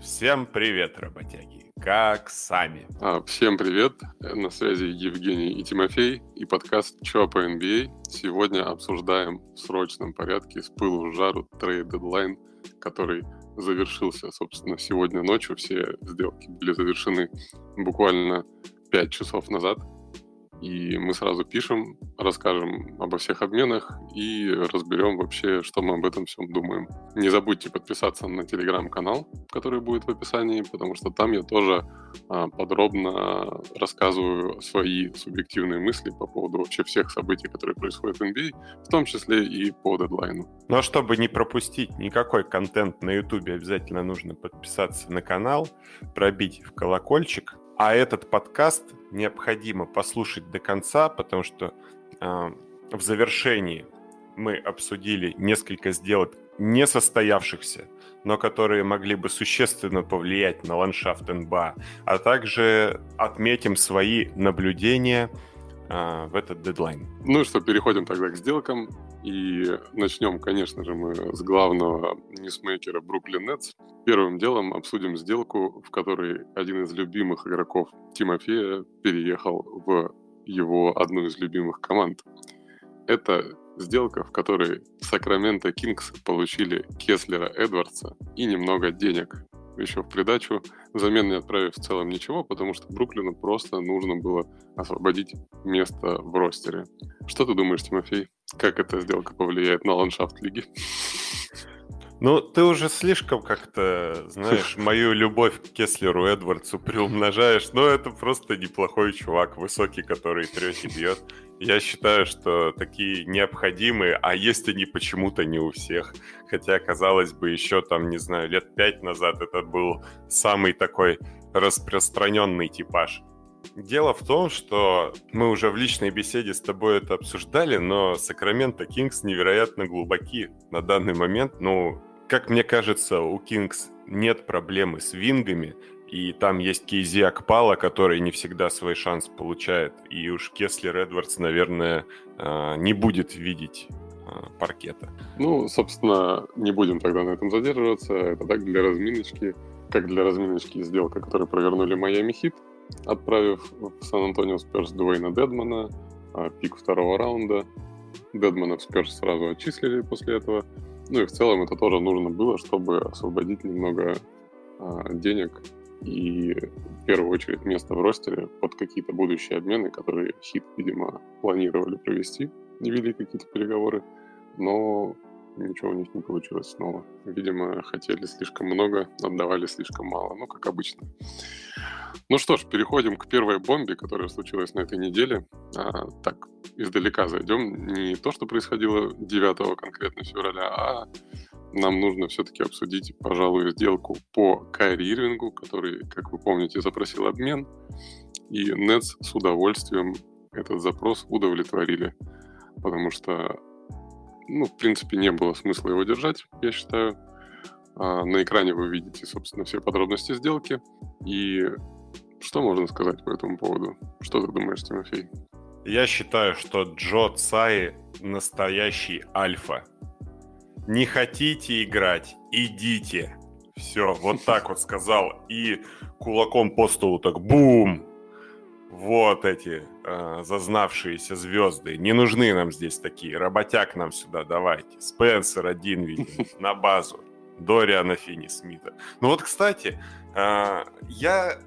Всем привет, работяги! Как сами? А, всем привет! На связи Евгений и Тимофей и подкаст «Чё по NBA». Сегодня обсуждаем в срочном порядке с пылу в жару trade deadline, который завершился, собственно, сегодня ночью. Все сделки были завершены буквально 5 часов назад. И мы сразу пишем, расскажем обо всех обменах и разберем вообще, что мы об этом всем думаем. Не забудьте подписаться на телеграм-канал, который будет в описании, потому что там я тоже а, подробно рассказываю свои субъективные мысли по поводу вообще всех событий, которые происходят в NBA, в том числе и по дедлайну. Но чтобы не пропустить никакой контент на YouTube, обязательно нужно подписаться на канал, пробить в колокольчик, а этот подкаст необходимо послушать до конца, потому что э, в завершении мы обсудили несколько сделок не состоявшихся, но которые могли бы существенно повлиять на ландшафт НБА, а также отметим свои наблюдения э, в этот дедлайн. Ну что, переходим тогда к сделкам. И начнем, конечно же, мы с главного ньюсмейкера Бруклин Нетс. Первым делом обсудим сделку, в которой один из любимых игроков Тимофея переехал в его одну из любимых команд. Это сделка, в которой Сакраменто Кингс получили Кеслера Эдвардса и немного денег еще в придачу, взамен не отправив в целом ничего, потому что Бруклину просто нужно было освободить место в ростере. Что ты думаешь, Тимофей? Как эта сделка повлияет на ландшафт лиги? Ну, ты уже слишком как-то, знаешь, мою любовь к Кеслеру Эдвардсу приумножаешь. Но это просто неплохой чувак, высокий, который трет и бьет. Я считаю, что такие необходимые, а есть они почему-то не у всех. Хотя, казалось бы, еще там, не знаю, лет пять назад это был самый такой распространенный типаж. Дело в том, что мы уже в личной беседе с тобой это обсуждали, но Сакраменто Кингс невероятно глубоки на данный момент. Ну, как мне кажется, у Кингс нет проблемы с вингами, и там есть Кейзи Акпала, который не всегда свой шанс получает. И уж Кеслер Эдвардс, наверное, а, не будет видеть а, паркета. Ну, собственно, не будем тогда на этом задерживаться. Это так для разминочки. Как для разминочки сделка, которую провернули Майами Хит, отправив в Сан-Антонио Сперс Дуэйна Дедмана, а, пик второго раунда. Дедмана в Сперс сразу отчислили после этого. Ну и в целом это тоже нужно было, чтобы освободить немного денег и в первую очередь место в ростере под какие-то будущие обмены, которые Хит, видимо, планировали провести, не вели какие-то переговоры, но ничего у них не получилось снова. Видимо, хотели слишком много, отдавали слишком мало, ну, как обычно. Ну что ж, переходим к первой бомбе, которая случилась на этой неделе. А, так, издалека зайдем. Не то, что происходило 9 конкретно февраля, а нам нужно все-таки обсудить, пожалуй, сделку по Кайри который, как вы помните, запросил обмен. И Нетс с удовольствием этот запрос удовлетворили, потому что, ну, в принципе, не было смысла его держать, я считаю. А на экране вы видите, собственно, все подробности сделки. И что можно сказать по этому поводу? Что ты думаешь, Тимофей? Я считаю, что Джо Цай настоящий альфа. Не хотите играть? Идите. Все, вот так вот сказал. И кулаком по столу так бум. Вот эти э, зазнавшиеся звезды. Не нужны нам здесь такие. Работяг нам сюда давайте. Спенсер один, видимо, на базу. Дориана Финни Смита. Ну вот, кстати, э, я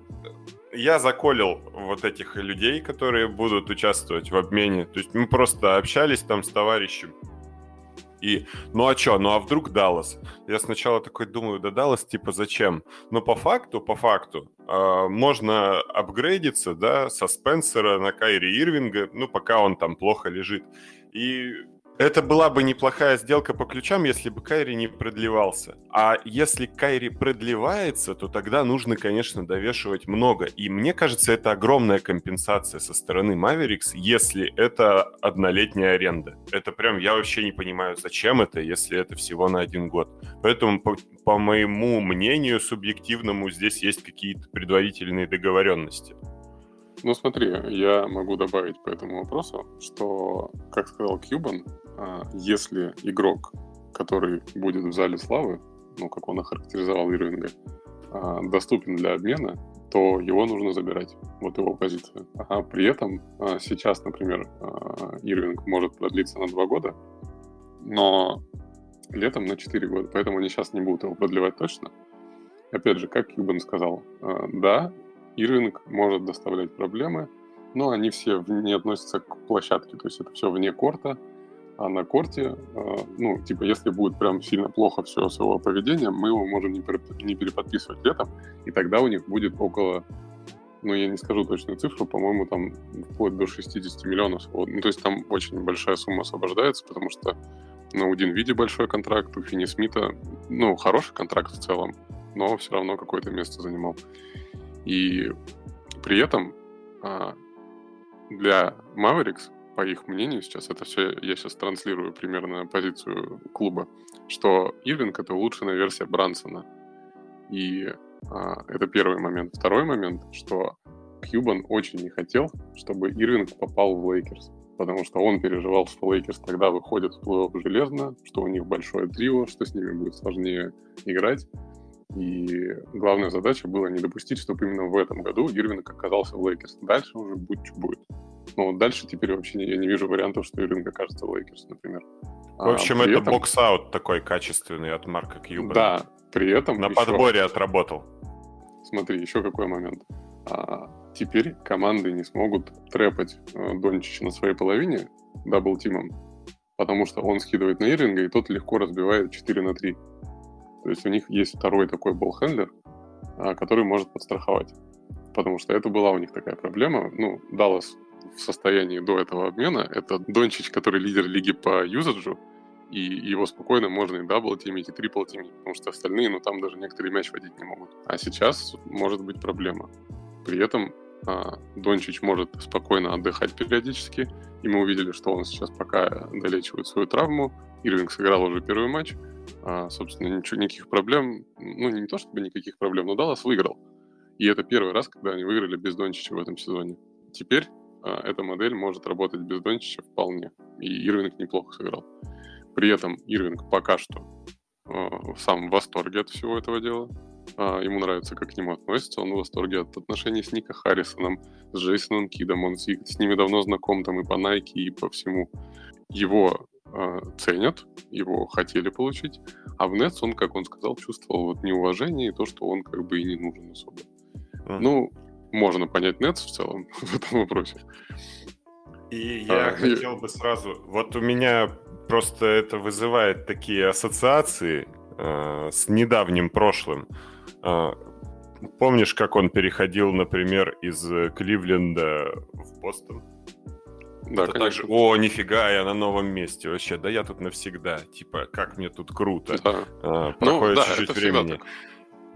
я заколил вот этих людей, которые будут участвовать в обмене. То есть мы просто общались там с товарищем и, ну а чё, ну а вдруг Даллас? Я сначала такой думаю, да Даллас, типа, зачем? Но по факту, по факту, можно апгрейдиться, да, со Спенсера на Кайри Ирвинга, ну, пока он там плохо лежит. И это была бы неплохая сделка по ключам, если бы Кайри не продлевался. А если Кайри продлевается, то тогда нужно, конечно, довешивать много. И мне кажется, это огромная компенсация со стороны Mavericks, если это однолетняя аренда. Это прям, я вообще не понимаю, зачем это, если это всего на один год. Поэтому, по, по моему мнению субъективному, здесь есть какие-то предварительные договоренности. Ну смотри, я могу добавить по этому вопросу, что, как сказал Кьюбан, если игрок, который будет в зале славы, ну, как он охарактеризовал Ирвинга, а, доступен для обмена, то его нужно забирать, вот его позицию. А при этом а, сейчас, например, а, Ирвинг может продлиться на два года, но летом на 4 года, поэтому они сейчас не будут его продлевать точно. Опять же, как Кьюбан сказал, а, да, Ирвинг может доставлять проблемы, но они все не относятся к площадке, то есть это все вне корта, а на корте, э, ну, типа, если будет прям сильно плохо все с его поведением, мы его можем не, переподписывать летом, и тогда у них будет около, ну, я не скажу точную цифру, по-моему, там вплоть до 60 миллионов. Ну, то есть там очень большая сумма освобождается, потому что на Удин виде большой контракт, у Фини Смита, ну, хороший контракт в целом, но все равно какое-то место занимал. И при этом а, для Mavericks по их мнению сейчас, это все, я сейчас транслирую примерно позицию клуба, что Ирвинг это улучшенная версия Брансона. И а, это первый момент. Второй момент, что Кьюбан очень не хотел, чтобы Ирвинг попал в Лейкерс, потому что он переживал, что Лейкерс тогда выходят в плей-офф железно, что у них большое трио, что с ними будет сложнее играть. И главная задача была не допустить, чтобы именно в этом году Ирвинг оказался в Лейкерс. Дальше уже будь что будет. Ну, дальше теперь вообще я не вижу вариантов, что Ирвинг окажется в Лейкерс, например. В общем, а, это этом... box-out такой качественный от Марка Кьюбана. Да, при этом... На еще... подборе отработал. Смотри, еще какой момент. А, теперь команды не смогут trap ать а, Дончича на своей половине double-team ом, потому что он скидывает на Ирвинга, и тот легко разбивает 4 на 3. То есть у них есть второй такой ball handler, а, который может подстраховать. Потому что это была у них такая проблема. Ну, Даллас в состоянии до этого обмена, это Дончич, который лидер лиги по юзаджу, и его спокойно можно и double team ить, и triple team ить, потому что остальные, ну там даже некоторые мяч водить не могут. А сейчас может быть проблема. При этом а, Дончич может спокойно отдыхать периодически, и мы увидели, что он сейчас пока долечивает свою травму. Ирвинг сыграл уже первый матч, а, собственно, ничего, никаких проблем, ну не то чтобы никаких проблем, но Даллас выиграл. И это первый раз, когда они выиграли без Дончича в этом сезоне. Теперь а, эта модель может работать без Дончича вполне. И Ирвинг неплохо сыграл. При этом Ирвинг пока что э, сам в восторге от всего этого дела. Э, ему нравится, как к нему относятся. Он в восторге от отношений с Ника Харрисоном, с Джейсоном Кидом. Он с, с ними давно знаком там и по Nike, и по всему. Его э, ценят, его хотели получить. А в Нетс он, как он сказал, чувствовал вот неуважение и то, что он как бы и не нужен особо. Mm. Ну, можно понять Нетс в целом в этом вопросе. И я а, хотел и... бы сразу... Вот у меня просто это вызывает такие ассоциации э, с недавним прошлым. Э, помнишь, как он переходил, например, из Кливленда в Бостон? Да, это также, о, нифига, я на новом месте вообще, да я тут навсегда, типа, как мне тут круто. Да. А, проходит ну, да, чуть-чуть времени.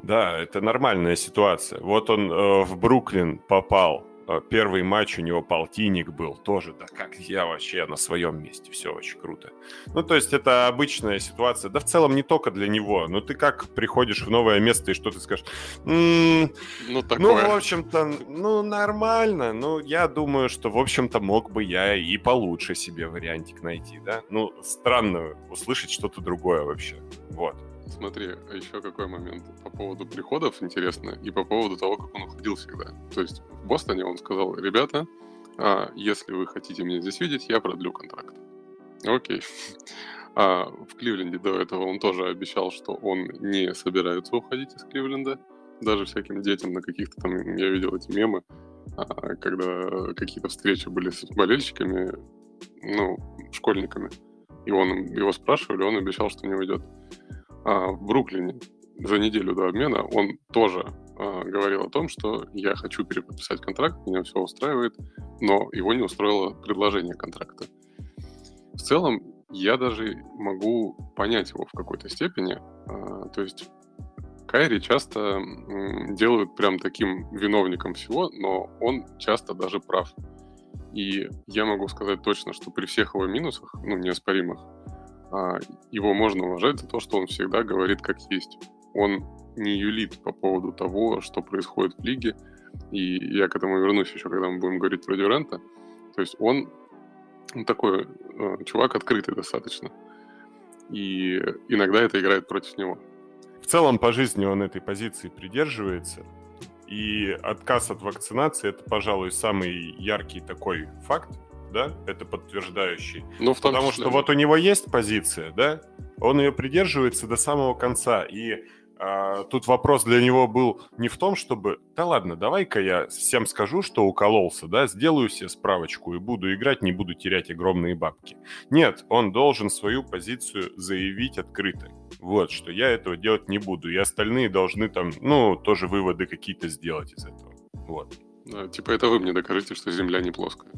Да, это нормальная ситуация. Вот он э, в Бруклин попал. Э, первый матч у него полтинник был. Тоже, да как я вообще на своем месте. Все очень круто. Ну, то есть это обычная ситуация. Да в целом не только для него. Но ты как приходишь в новое место и что ты скажешь? М-м, ну, такое. ну, в общем-то, ну, нормально. Ну, я думаю, что, в общем-то, мог бы я и получше себе вариантик найти, да? Ну, странно услышать что-то другое вообще. Вот. Смотри, а еще какой момент по поводу приходов интересно и по поводу того, как он уходил всегда. То есть в Бостоне он сказал, ребята, а, если вы хотите меня здесь видеть, я продлю контракт. Окей. А в Кливленде до этого он тоже обещал, что он не собирается уходить из Кливленда. Даже всяким детям на каких-то там, я видел эти мемы, а, когда какие-то встречи были с болельщиками, ну, школьниками. И он, его спрашивали, он обещал, что не уйдет а, в Бруклине за неделю до обмена он тоже а, говорил о том, что я хочу переподписать контракт, меня все устраивает, но его не устроило предложение контракта. В целом, я даже могу понять его в какой-то степени. А, то есть Кайри часто делают прям таким виновником всего, но он часто даже прав. И я могу сказать точно, что при всех его минусах, ну, неоспоримых, его можно уважать за то, что он всегда говорит как есть. Он не юлит по поводу того, что происходит в лиге. И я к этому вернусь еще, когда мы будем говорить про Дюрента. То есть он, он такой э, чувак открытый достаточно. И иногда это играет против него. В целом по жизни он этой позиции придерживается. И отказ от вакцинации это, пожалуй, самый яркий такой факт, да, это подтверждающий. Ну, в том Потому числе... что вот у него есть позиция, да, он ее придерживается до самого конца. И а, тут вопрос для него был не в том, чтобы, да ладно, давай-ка я всем скажу, что укололся, да, сделаю себе справочку и буду играть, не буду терять огромные бабки. Нет, он должен свою позицию заявить открыто. Вот, что я этого делать не буду, и остальные должны там, ну, тоже выводы какие-то сделать из этого. Вот. Да, типа это вы мне докажите, что Земля не плоская.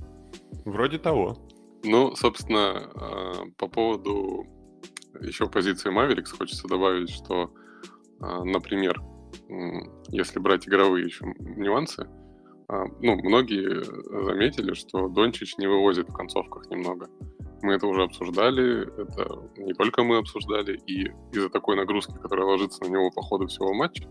Вроде того. Ну, собственно, а, по поводу еще позиции Mavericks хочется добавить, что а, например, если брать игровые еще нюансы, а, ну, многие заметили, что Дончич не вывозит в концовках немного. Мы это уже обсуждали, это не только мы обсуждали, и из-за такой нагрузки, которая ложится на него по ходу всего матча,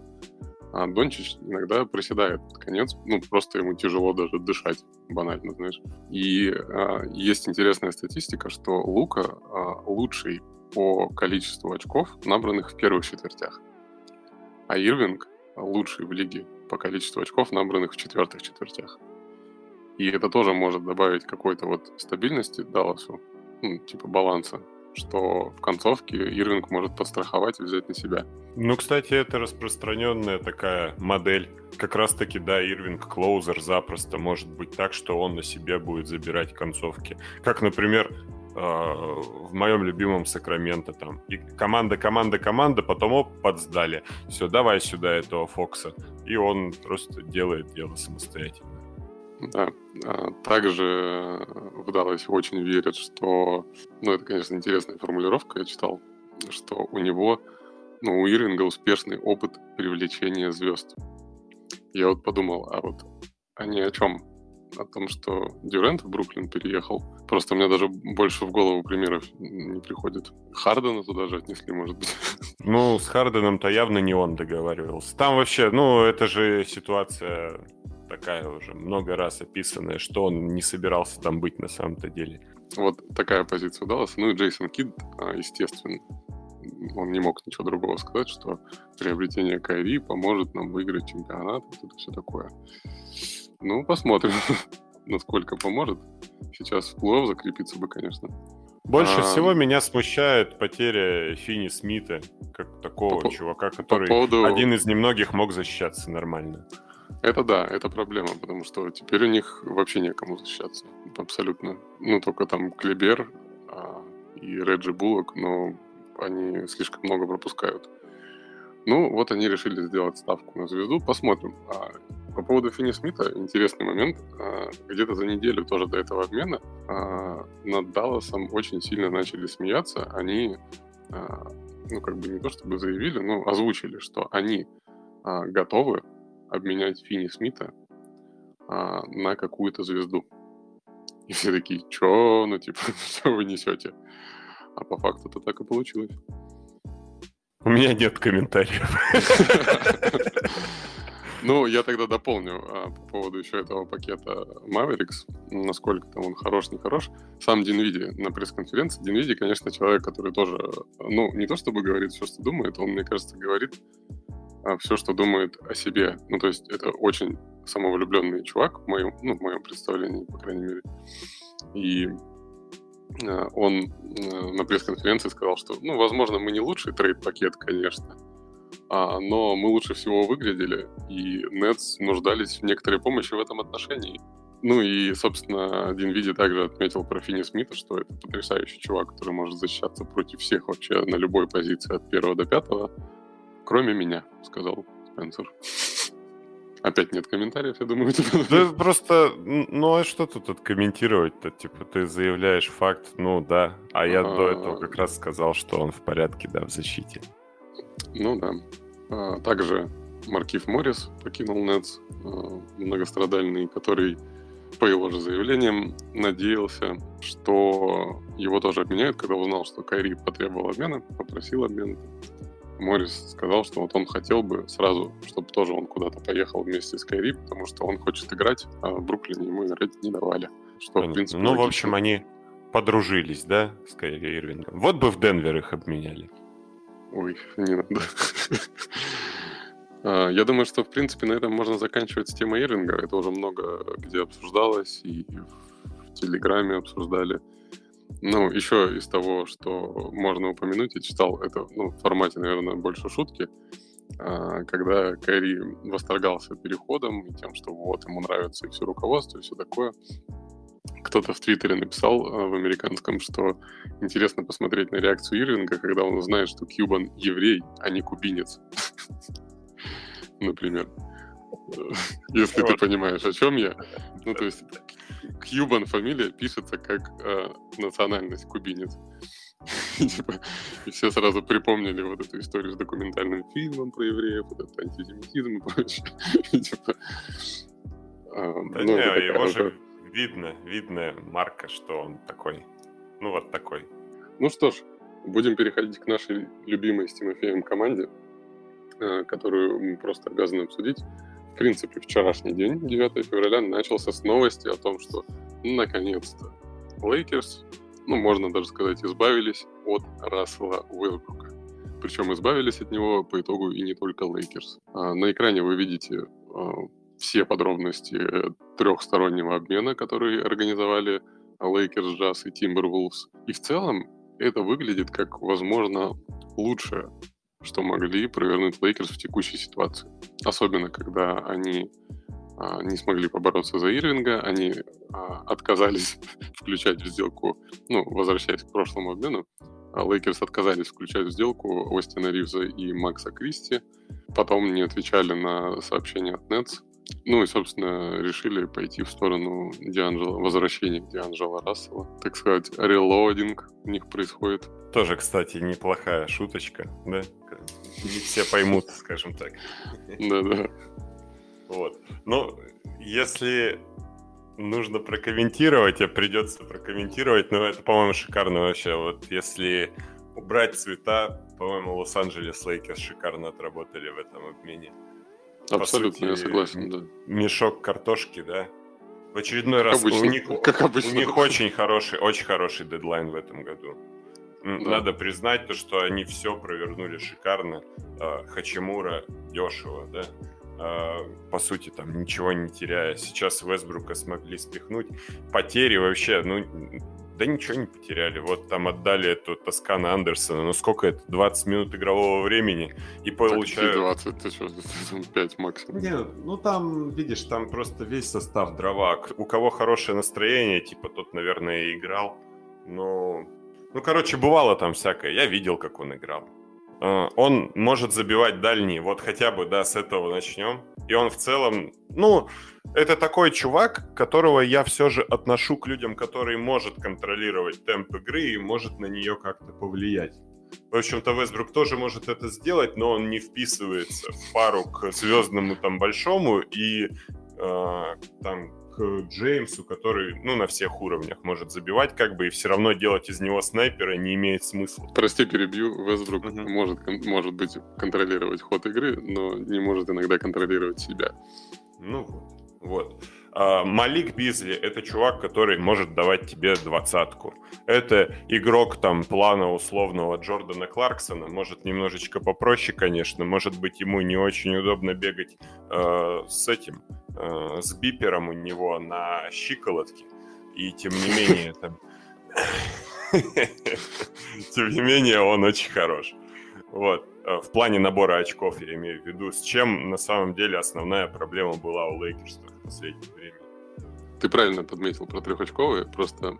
а Дончич иногда проседает под конец, ну, просто ему тяжело даже дышать, банально, знаешь. И а, есть интересная статистика, что Лука а, лучший по количеству очков, набранных в первых четвертях а Ирвинг лучший в лиге по количеству очков, набранных в четвертых четвертях. И это тоже может добавить какой-то вот стабильности Далласу, ну, типа баланса, что в концовке Ирвинг может подстраховать и взять на себя. Ну, кстати, это распространенная такая модель. Как раз-таки, да, Ирвинг клоузер запросто может быть так, что он на себе будет забирать концовки. Как, например, в моем любимом Сакраменто там. И команда, команда, команда, потом оп, подсдали. Все, давай сюда этого Фокса. И он просто делает дело самостоятельно. Да, а, также в Далласе очень верят, что, ну это, конечно, интересная формулировка, я читал, что у него, ну, у Ирвинга успешный опыт привлечения звезд. Я вот подумал, а вот они о чем? о том, что Дюрент в Бруклин переехал. Просто мне даже больше в голову примеров не приходит. Хардена туда же отнесли, может быть. Ну, с Харденом-то явно не он договаривался. Там вообще, ну, это же ситуация такая уже много раз описанная, что он не собирался там быть на самом-то деле. Вот такая позиция удалась. Ну и Джейсон Кид, а, естественно, он не мог ничего другого сказать, что приобретение Кайри поможет нам выиграть чемпионат, вот это все такое. Ну, посмотрим, насколько поможет. Сейчас в плей закрепиться бы, конечно. Больше а... всего меня смущает потеря Фини Смита, как такого по чувака, который по поводу... один из немногих мог защищаться нормально. Это да, это проблема, потому что теперь у них вообще некому защищаться. Абсолютно. Ну, только там Клебер а, и Реджи Буллок, но они слишком много пропускают. Ну, вот они решили сделать ставку на звезду. Посмотрим. А, по поводу Финни Смита интересный момент. А, где-то за неделю тоже до этого обмена а, над Далласом очень сильно начали смеяться. Они, а, ну, как бы не то чтобы заявили, но озвучили, что они готовы обменять Финни Смита на какую-то звезду. И все такие, чё, ну, типа, что вы несете? А по факту это так и получилось. У меня нет комментариев. Ну, я тогда дополню а, по поводу еще этого пакета Mavericks, насколько там он хорош, не хорош. Сам Динвиди на пресс-конференции. Динвиди, конечно, человек, который тоже, ну, не то чтобы говорит все, что думает, он, мне кажется, говорит а, все, что думает о себе. Ну, то есть это очень самовлюбленный чувак в моем, ну, в моем представлении, по крайней мере. И а, он а, на пресс-конференции сказал, что, ну, возможно, мы не лучший трейд-пакет, конечно, а, но мы лучше всего выглядели, и Нетс нуждались в некоторой помощи в этом отношении. Ну и, собственно, один Види также отметил про Финни Смита, что это потрясающий чувак, который может защищаться против всех вообще на любой позиции от первого до пятого, кроме меня, сказал Спенсер. Опять нет комментариев, я думаю. Да просто, ну а что тут комментировать-то? Типа ты заявляешь факт, ну да, а я до этого как раз сказал, что он в порядке, да, в защите. Ну да. А, также Маркив Моррис покинул Нетс, а, многострадальный, который, по его же заявлениям, надеялся, что его тоже обменяют, когда узнал, что Кайри потребовал обмена, попросил обмена. Моррис сказал, что вот он хотел бы сразу, чтобы тоже он куда-то поехал вместе с Кайри, потому что он хочет играть, а в Бруклине ему играть не давали. Что, в принципе, ну, в общем, они подружились, да, с Кайри Ирвингом. Вот бы в Денвер их обменяли. Ой, не надо. А, я думаю, что, в принципе, на этом можно заканчивать с темой Ирвинга. Это уже много где обсуждалось, и в Телеграме обсуждали. Ну, еще из того, что можно упомянуть, я читал это ну, в формате, наверное, больше шутки, а, когда Кэрри восторгался переходом и тем, что вот ему нравится и все руководство, и все такое. Кто-то в Твиттере написал а, в американском, что интересно посмотреть на реакцию Ирвинга, когда он узнает, что Кьюбан еврей, а не кубинец. например. Если ты понимаешь, о чем я. Ну, то есть, Кьюбан фамилия пишется как э, национальность кубинец. И, типа, и все сразу припомнили вот эту историю с документальным фильмом про евреев, вот этот антисемитизм и прочее. И, типа, а, да ну, не, его же видно, видно марка, что он такой. Ну, вот такой. Ну что ж, будем переходить к нашей любимой с Тимофеем команде. Э, которую мы просто обязаны обсудить. В принципе, вчерашний день, 9 февраля, начался с новости о том, что наконец-то Лейкерс, ну, можно даже сказать, избавились от Рассела Уэстбрука. Причем избавились от него по итогу и не только Лейкерс. А на экране вы видите а, все подробности трехстороннего обмена, который организовали Лейкерс, Джаз и Timberwolves. И в целом это выглядит как, возможно, лучшее что могли провернуть Лейкерс в текущей ситуации. Особенно, когда они а, не смогли побороться за Ирвинга, они а, отказались включать в сделку, ну, возвращаясь к прошлому обмену, а Лейкерс отказались включать в сделку Остина Ривза и Макса Кристи, потом не отвечали на сообщения от Нетс, ну и, собственно, решили пойти в сторону Дианджела, возвращения Дианджела Рассела. Так сказать, релоадинг у них происходит. Тоже, кстати, неплохая шуточка, да? Не все поймут, скажем так. Да-да. Вот. Ну, если нужно прокомментировать, а придется прокомментировать, но это, по-моему, шикарно вообще. Вот если убрать цвета, по-моему, Лос-Анджелес Лейкерс шикарно отработали в этом обмене. Абсолютно, сути, я согласен, да. Мешок картошки, да. В очередной как раз обычно, у них, как обычно. у них очень хороший, очень хороший дедлайн в этом году. Да. Надо признать то, что они все провернули шикарно. А, Хачимура дешево, да. А, по сути, там ничего не теряя. Сейчас Вестбрука смогли спихнуть. Потери вообще, ну, да ничего не потеряли. Вот там отдали эту Тоскана Андерсона. Ну сколько это? 20 минут игрового времени. И получают... 20, ты что, 5 максимум. Не, ну там, видишь, там просто весь состав дрова. У кого хорошее настроение, типа тот, наверное, и играл. Но... Ну, короче, бывало там всякое. Я видел, как он играл. А, он может забивать дальние. Вот хотя бы, да, с этого начнем. И он в целом, ну, это такой чувак, которого я все же отношу к людям, который может контролировать темп игры и может на нее как-то повлиять. В общем-то, Вестбрук тоже может это сделать, но он не вписывается в пару к звездному там большому и э, там к Джеймсу, который, ну, на всех уровнях может забивать, как бы, и все равно делать из него снайпера не имеет смысла. Прости, перебью. Вестбрук uh-huh. может, может быть, контролировать ход игры, но не может иногда контролировать себя. Ну вот. А, Малик Бизли — это чувак, который может давать тебе двадцатку. Это игрок там плана условного Джордана Кларксона, может немножечко попроще, конечно, может быть ему не очень удобно бегать э, с этим, э, с бипером у него на щиколотке, и тем не менее там... Тем не менее, он очень хорош. Вот. В плане набора очков, я имею в виду, с чем на самом деле основная проблема была у Лейкерс в последнее время. Ты правильно подметил про трехочковые, просто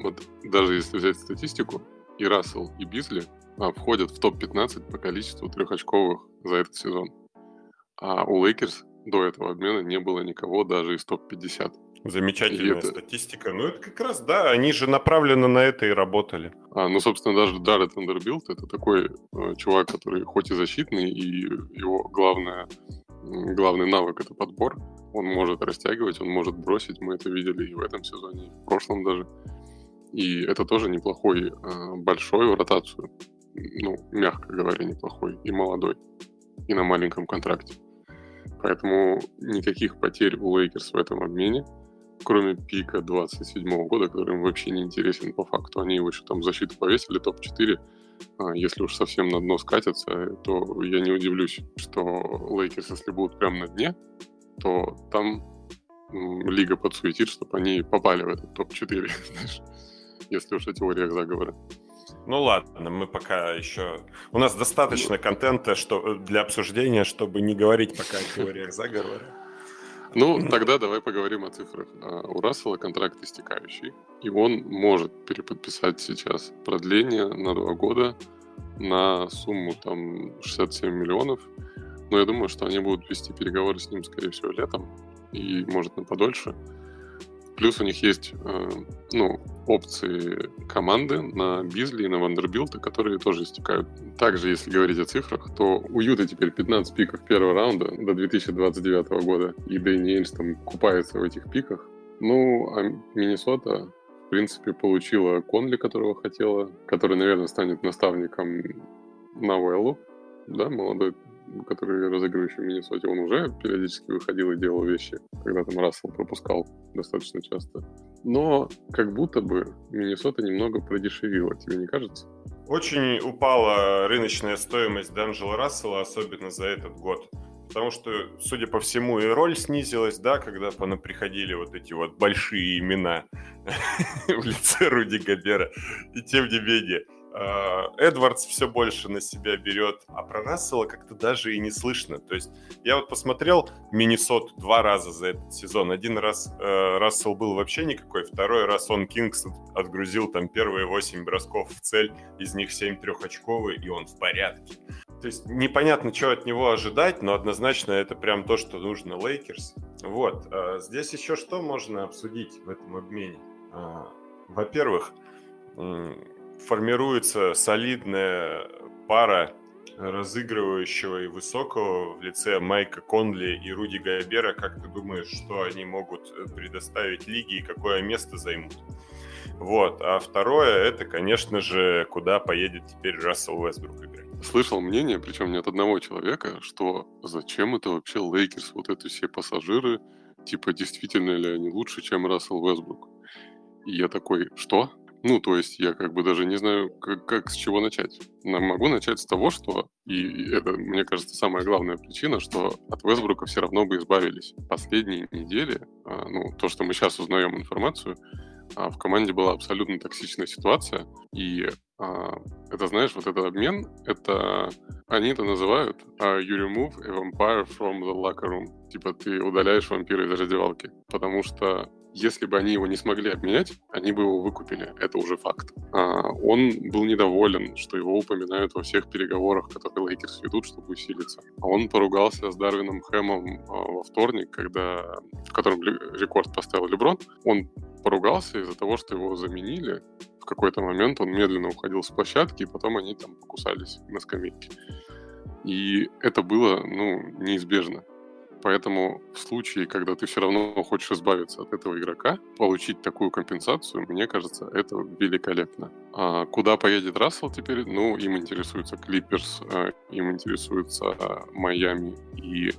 вот даже если взять статистику, и Рассел, и Бизли а, входят в топ-15 по количеству трехочковых за этот сезон. А у Лейкерс до этого обмена не было никого даже из топ-50. Замечательная это... статистика. Ну, это как раз, да, они же направленно на это и работали. А, ну, собственно, даже Джаред Вандербилт это такой э, чувак, который хоть и защитный, и его главное, главный навык это подбор. Он может растягивать, он может бросить. Мы это видели и в этом сезоне, и в прошлом даже. И это тоже неплохой, э, большой в ротацию. Ну, мягко говоря, неплохой. И молодой. И на маленьком контракте. Поэтому никаких потерь у Лейкерс в этом обмене кроме пика 27 года, который им вообще не интересен по факту. Они его еще там защиту повесили, топ-4, А если уж совсем на дно скатятся, то я не удивлюсь, что Лейкерс, если будут прямо на дне, то там лига подсуетит, чтобы они попали в этот топ-4, знаешь, если уж о теориях заговора. Ну ладно, мы пока еще... У нас достаточно контента что... для обсуждения, чтобы не говорить пока о теориях заговора. Ну, тогда давай поговорим о цифрах. А, у Рассела контракт истекающий, и он может переподписать сейчас продление на два года на сумму там 67 миллионов. Но я думаю, что они будут вести переговоры с ним, скорее всего, летом и, может, на подольше. Плюс у них есть э, ну, опции команды на Бизли и на Вандербилта, которые тоже истекают. Также, если говорить о цифрах, то у Юта теперь 15 пиков первого раунда до 2029 года, и Дэнни там купается в этих пиках. Ну, а Миннесота, в принципе, получила Конли, которого хотела, который, наверное, станет наставником на Уэллу, да, молодой который разыгрывающий в Миннесоте, он уже периодически выходил и делал вещи, когда там Рассел пропускал достаточно часто. Но как будто бы Миннесота немного продешевила, тебе не кажется? Очень упала рыночная стоимость Данжела Рассела, особенно за этот год. Потому что, судя по всему, и роль снизилась, да, когда приходили вот эти вот большие имена в лице Руди Габера. И тем не менее, Эдвардс все больше на себя берет, а про Рассела как-то даже и не слышно. То есть я вот посмотрел Миннесот два раза за этот сезон. Один раз э, Рассел был вообще никакой, второй раз он Кингс отгрузил там первые восемь бросков в цель, из них семь трехочковые, и он в порядке. То есть непонятно, что от него ожидать, но однозначно это прям то, что нужно Лейкерс. Вот. Э, здесь еще что можно обсудить в этом обмене? Э, во-первых, формируется солидная пара разыгрывающего и высокого в лице Майка Конли и Руди Гобера. Как ты думаешь, что они могут э, предоставить лиге и какое место займут? Вот. А второе, это, конечно же, куда поедет теперь Рассел Уэстбрук играть. Слышал мнение, причем не от одного человека, что зачем это вообще Лейкерс, вот эти все пассажиры, типа, действительно ли они лучше, чем Рассел Уэстбрук? И я такой, что? Ну, то есть я как бы даже не знаю, как, как с чего начать. Могу начать с того, что, и это, мне кажется, самая главная причина, что от Вестбрука все равно бы избавились. Последние недели, а, ну, то, что мы сейчас узнаем информацию, а, в команде была абсолютно токсичная ситуация, и а, это, знаешь, вот этот обмен, это они это называют uh, you remove a vampire from the locker room. Типа ты удаляешь вампира из раздевалки. Потому что если бы они его не смогли обменять, они бы его выкупили. Это уже факт. А, он был недоволен, что его упоминают во всех переговорах, которые Лейкерс ведут, чтобы усилиться. А он поругался с Дарвином Хэмом а, во вторник, когда, в котором рекорд поставил Леброн. Он поругался из-за того, что его заменили. В какой-то момент он медленно уходил с площадки, и потом они там покусались на скамейке. И это было, ну, неизбежно. Поэтому в случае, когда ты все равно хочешь избавиться от этого игрока, получить такую компенсацию, мне кажется, это великолепно. А куда поедет Рассел теперь? Ну, им интересуется Клиперс, а, им интересуется а, Майами и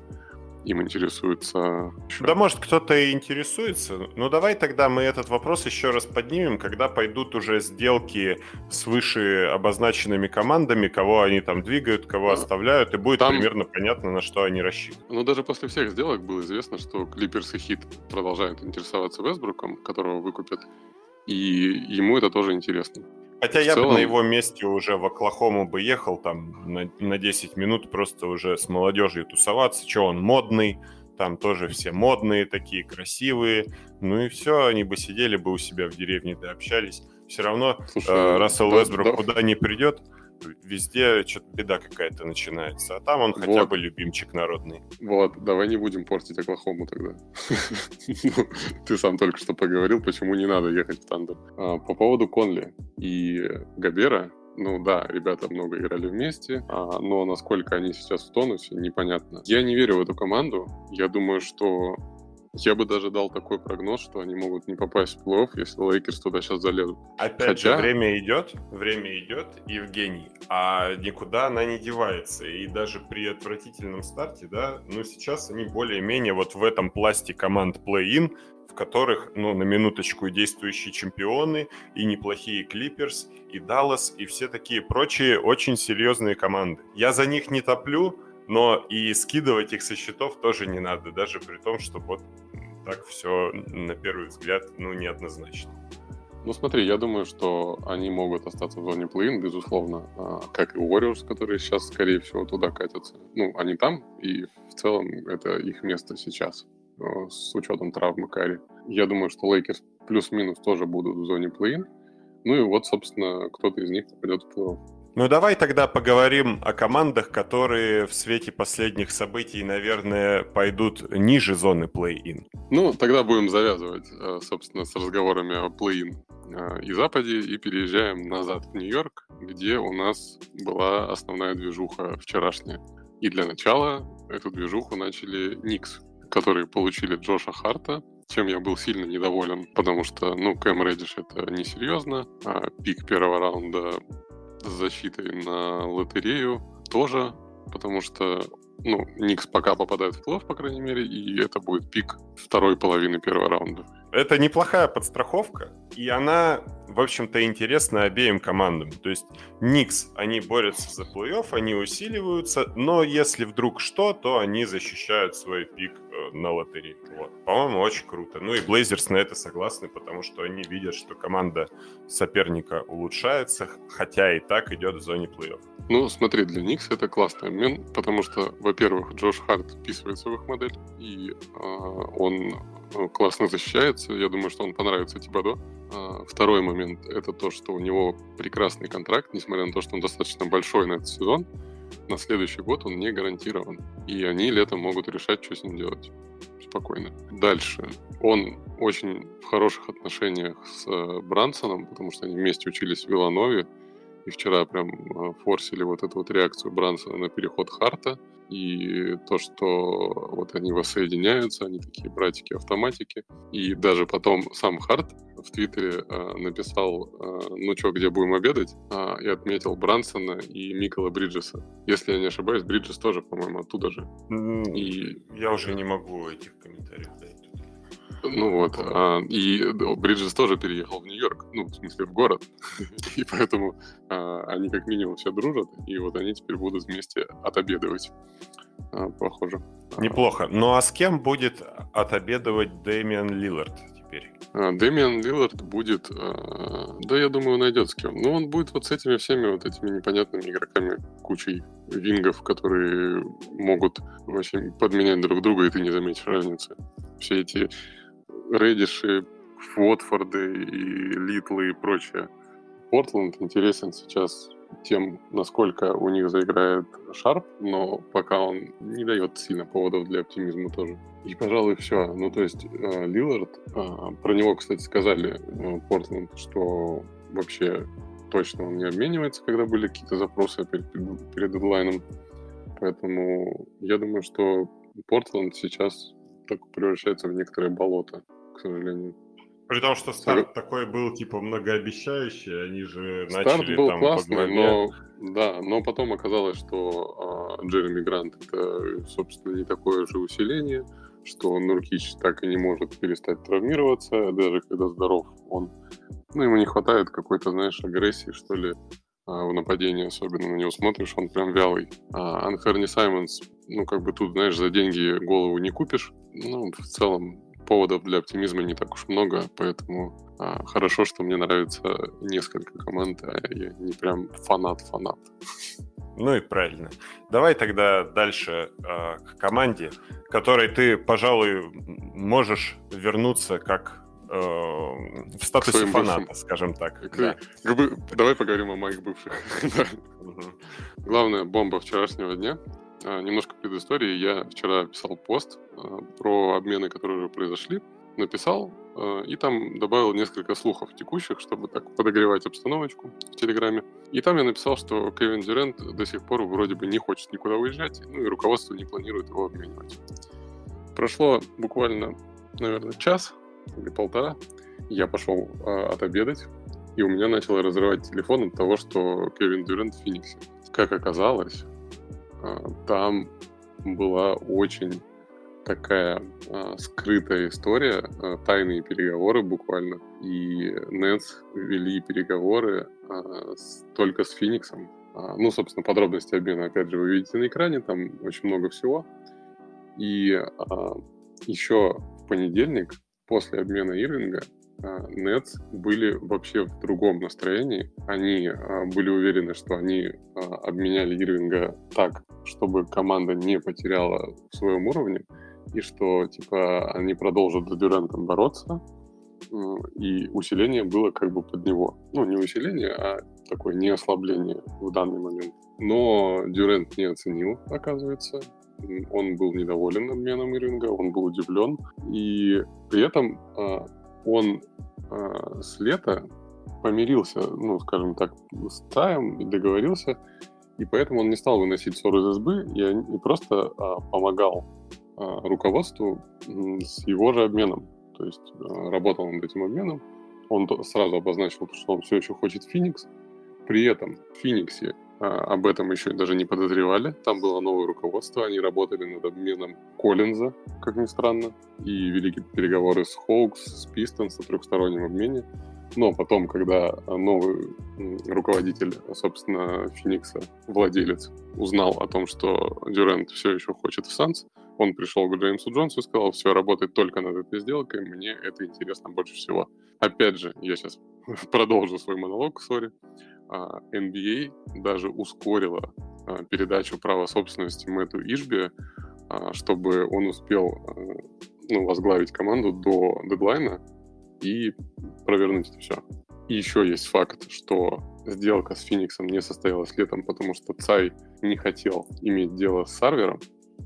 им интересуется... Да, может, кто-то и интересуется. Ну, давай тогда мы этот вопрос еще раз поднимем, когда пойдут уже сделки с выше обозначенными командами, кого они там двигают, кого оставляют, и будет там... примерно понятно, на что они рассчитывают. Ну, даже после всех сделок было известно, что Клиперс и Хит продолжают интересоваться Вестбруком, которого выкупят, и ему это тоже интересно. Хотя в я целом... бы на его месте уже в Оклахому бы ехал там на, на 10 минут просто уже с молодежью тусоваться. Что он модный, там тоже все модные такие, красивые. Ну и все, они бы сидели бы у себя в деревне, да общались. Все равно Слушай, э, Рассел да, Уэсбрук да. куда не придет, везде что-то беда какая-то начинается. А там он вот. хотя бы любимчик народный. Вот, давай не будем портить Оклахому тогда. Ну, ты сам только что поговорил, почему не надо ехать в тандем. А, по поводу Конли и Габера, ну да, ребята много играли вместе, а, но насколько они сейчас в тонусе, непонятно. Я не верю в эту команду. Я думаю, что я бы даже дал такой прогноз, что они могут не попасть в плей-офф, если Лейкерс туда сейчас залезут. Опять Хотя... же, время идет, время идет, Евгений, а никуда она не девается. И даже при отвратительном старте, да, ну сейчас они более-менее вот в этом пласте команд плей-ин, в которых, ну, на минуточку, действующие чемпионы, и неплохие Клиперс, и Даллас, и все такие прочие очень серьезные команды. Я за них не топлю, но и скидывать их со счетов тоже не надо, даже при том, что вот так все, на первый взгляд, ну, неоднозначно. Ну смотри, я думаю, что они могут остаться в зоне плей-ин безусловно, а, как и Warriors, которые сейчас, скорее всего, туда катятся. Ну, они там, и в целом это их место сейчас, а, с учетом травмы Карри. Я думаю, что Лейкерс плюс-минус тоже будут в зоне плей-ин Ну и вот, собственно, кто-то из них попадет в плей ну давай тогда поговорим о командах, которые в свете последних событий, наверное, пойдут ниже зоны плей-ин. Ну, тогда будем завязывать, э, собственно, с разговорами о плей-ин э, и Западе и переезжаем назад в Нью-Йорк, где у нас была основная движуха вчерашняя. И для начала эту движуху начали Никс, которые получили Джоша Харта, чем я был сильно недоволен, потому что, ну, Кэм Реддиш это несерьезно, а пик первого раунда с защитой на лотерею тоже, потому что ну, Никс пока попадает в плей по крайней мере, и это будет пик второй половины первого раунда. Это неплохая подстраховка, и она, в общем-то, интересна обеим командам. То есть Никс, они борются за плей-офф, они усиливаются, но если вдруг что, то они защищают свой пик э, на лотерее. Вот. По-моему, очень круто. Ну и Блейзерс на это согласны, потому что они видят, что команда соперника улучшается, хотя и так идет в зоне плей-офф. Ну, смотри, для Никс это классный обмен, потому что, во-первых, Джош Харт вписывается в их модель, и э, он классно защищается. Я думаю, что он понравится Тибадо. А, второй момент — это то, что у него прекрасный контракт, несмотря на то, что он достаточно большой на этот сезон. На следующий год он не гарантирован. И они летом могут решать, что с ним делать. Спокойно. Дальше. Он очень в хороших отношениях с э, Брансоном, потому что они вместе учились в Виланове. И вчера прям э, форсили вот эту вот реакцию Брансона на переход Харта — и то, что вот они воссоединяются, они такие братики-автоматики. И даже потом сам Харт в Твиттере э, написал, э, ну что, где будем обедать, э, и отметил Брансона и Микола Бриджеса. Если я не ошибаюсь, Бриджес тоже, по-моему, оттуда же. И... Я уже не могу этих комментариев дать. Ну вот, а, и Бриджес тоже переехал в Нью-Йорк, ну, в смысле, в город, и поэтому а, они как минимум все дружат, и вот они теперь будут вместе отобедывать, а, похоже. Неплохо. Ну а с кем будет отобедывать Дэмиан Лиллард теперь? А, Дэмиан Лиллард будет, а, да, я думаю, найдет с кем. Ну, он будет вот с этими всеми вот этими непонятными игроками, кучей вингов, которые могут вообще подменять друг друга, и ты не заметишь разницы. Все эти Редиши, Уотфорды и Литлы и прочее. Портленд интересен сейчас тем, насколько у них заиграет Шарп, но пока он не дает сильно поводов для оптимизма тоже. И, пожалуй, все. Ну, то есть э, Лилард, э, про него, кстати, сказали э, Портленд, что вообще точно он не обменивается, когда были какие-то запросы перед, перед дедлайном. Поэтому я думаю, что Портленд сейчас так превращается в некоторое болото к сожалению. При том, что старт такой был, типа, многообещающий, они же старт начали был там классный, но, да, но потом оказалось, что а, Джереми Грант это, собственно, не такое же усиление, что Нуркич так и не может перестать травмироваться, даже когда здоров он, ну, ему не хватает какой-то, знаешь, агрессии, что ли, а, в нападении, особенно на него смотришь, он прям вялый. А Анферни Саймонс, ну, как бы тут, знаешь, за деньги голову не купишь, ну, в целом поводов для оптимизма не так уж много, поэтому а, хорошо, что мне нравится несколько команд, а я не прям фанат-фанат. Ну и правильно. Давай тогда дальше э, к команде, которой ты, пожалуй, можешь вернуться как э, в статусе фаната, бывшим. скажем так. К, да. к, давай поговорим о моих бывших. Главная бомба вчерашнего дня немножко предыстории. Я вчера писал пост а, про обмены, которые уже произошли. Написал а, и там добавил несколько слухов текущих, чтобы так подогревать обстановочку в Телеграме. И там я написал, что Кевин Дюрент до сих пор вроде бы не хочет никуда уезжать, ну и руководство не планирует его обменивать. Прошло буквально, наверное, час или полтора. Я пошел э, отобедать, и у меня начало разрывать телефон от того, что Кевин Дюрент в Фениксе. Как оказалось, а, там была очень такая э, скрытая история, э, тайные переговоры буквально. И Нетс вели переговоры э, с, только с Фениксом. Э, ну, собственно, подробности обмена, опять же, вы видите на экране, там очень много всего. И э, еще в понедельник, после обмена Ирвинга, Нетс были вообще в другом настроении. Они были уверены, что они обменяли Ирвинга так, чтобы команда не потеряла в своем уровне и что, типа, они продолжат за Дюрантом бороться, и усиление было как бы под него. Ну, не усиление, а такое не ослабление в данный момент. Но Дюрент не оценил, оказывается. Он был недоволен обменом Ирвинга, он был удивлен. И при этом а, он а, с лета помирился, ну, скажем так, с Таем и договорился, и поэтому он не стал выносить ссору из СБ и, и просто а, помогал а, руководству с его же обменом. То есть а, работал над этим обменом. Он сразу обозначил, что он все еще хочет Феникс. При этом в Фениксе об этом еще даже не подозревали. Там было новое руководство, они работали над обменом Коллинза, как ни странно, и вели переговоры с Хоукс, с Пистонс о трехстороннем обмене. Но потом, когда новый руководитель, собственно, Феникса, владелец, узнал о том, что Дюрент все еще хочет в Санс, он пришел к Джеймсу Джонсу и сказал, все, работает только над этой сделкой, мне это интересно больше всего. Опять же, я сейчас продолжу свой монолог, сори. NBA а, даже ускорила а, передачу права собственности Мэтту а, чтобы он успел ну, возглавить команду до дедлайна и провернуть это все. И еще есть факт, что сделка с Фениксом не состоялась летом, потому что Цай не хотел иметь дело с Сарвером,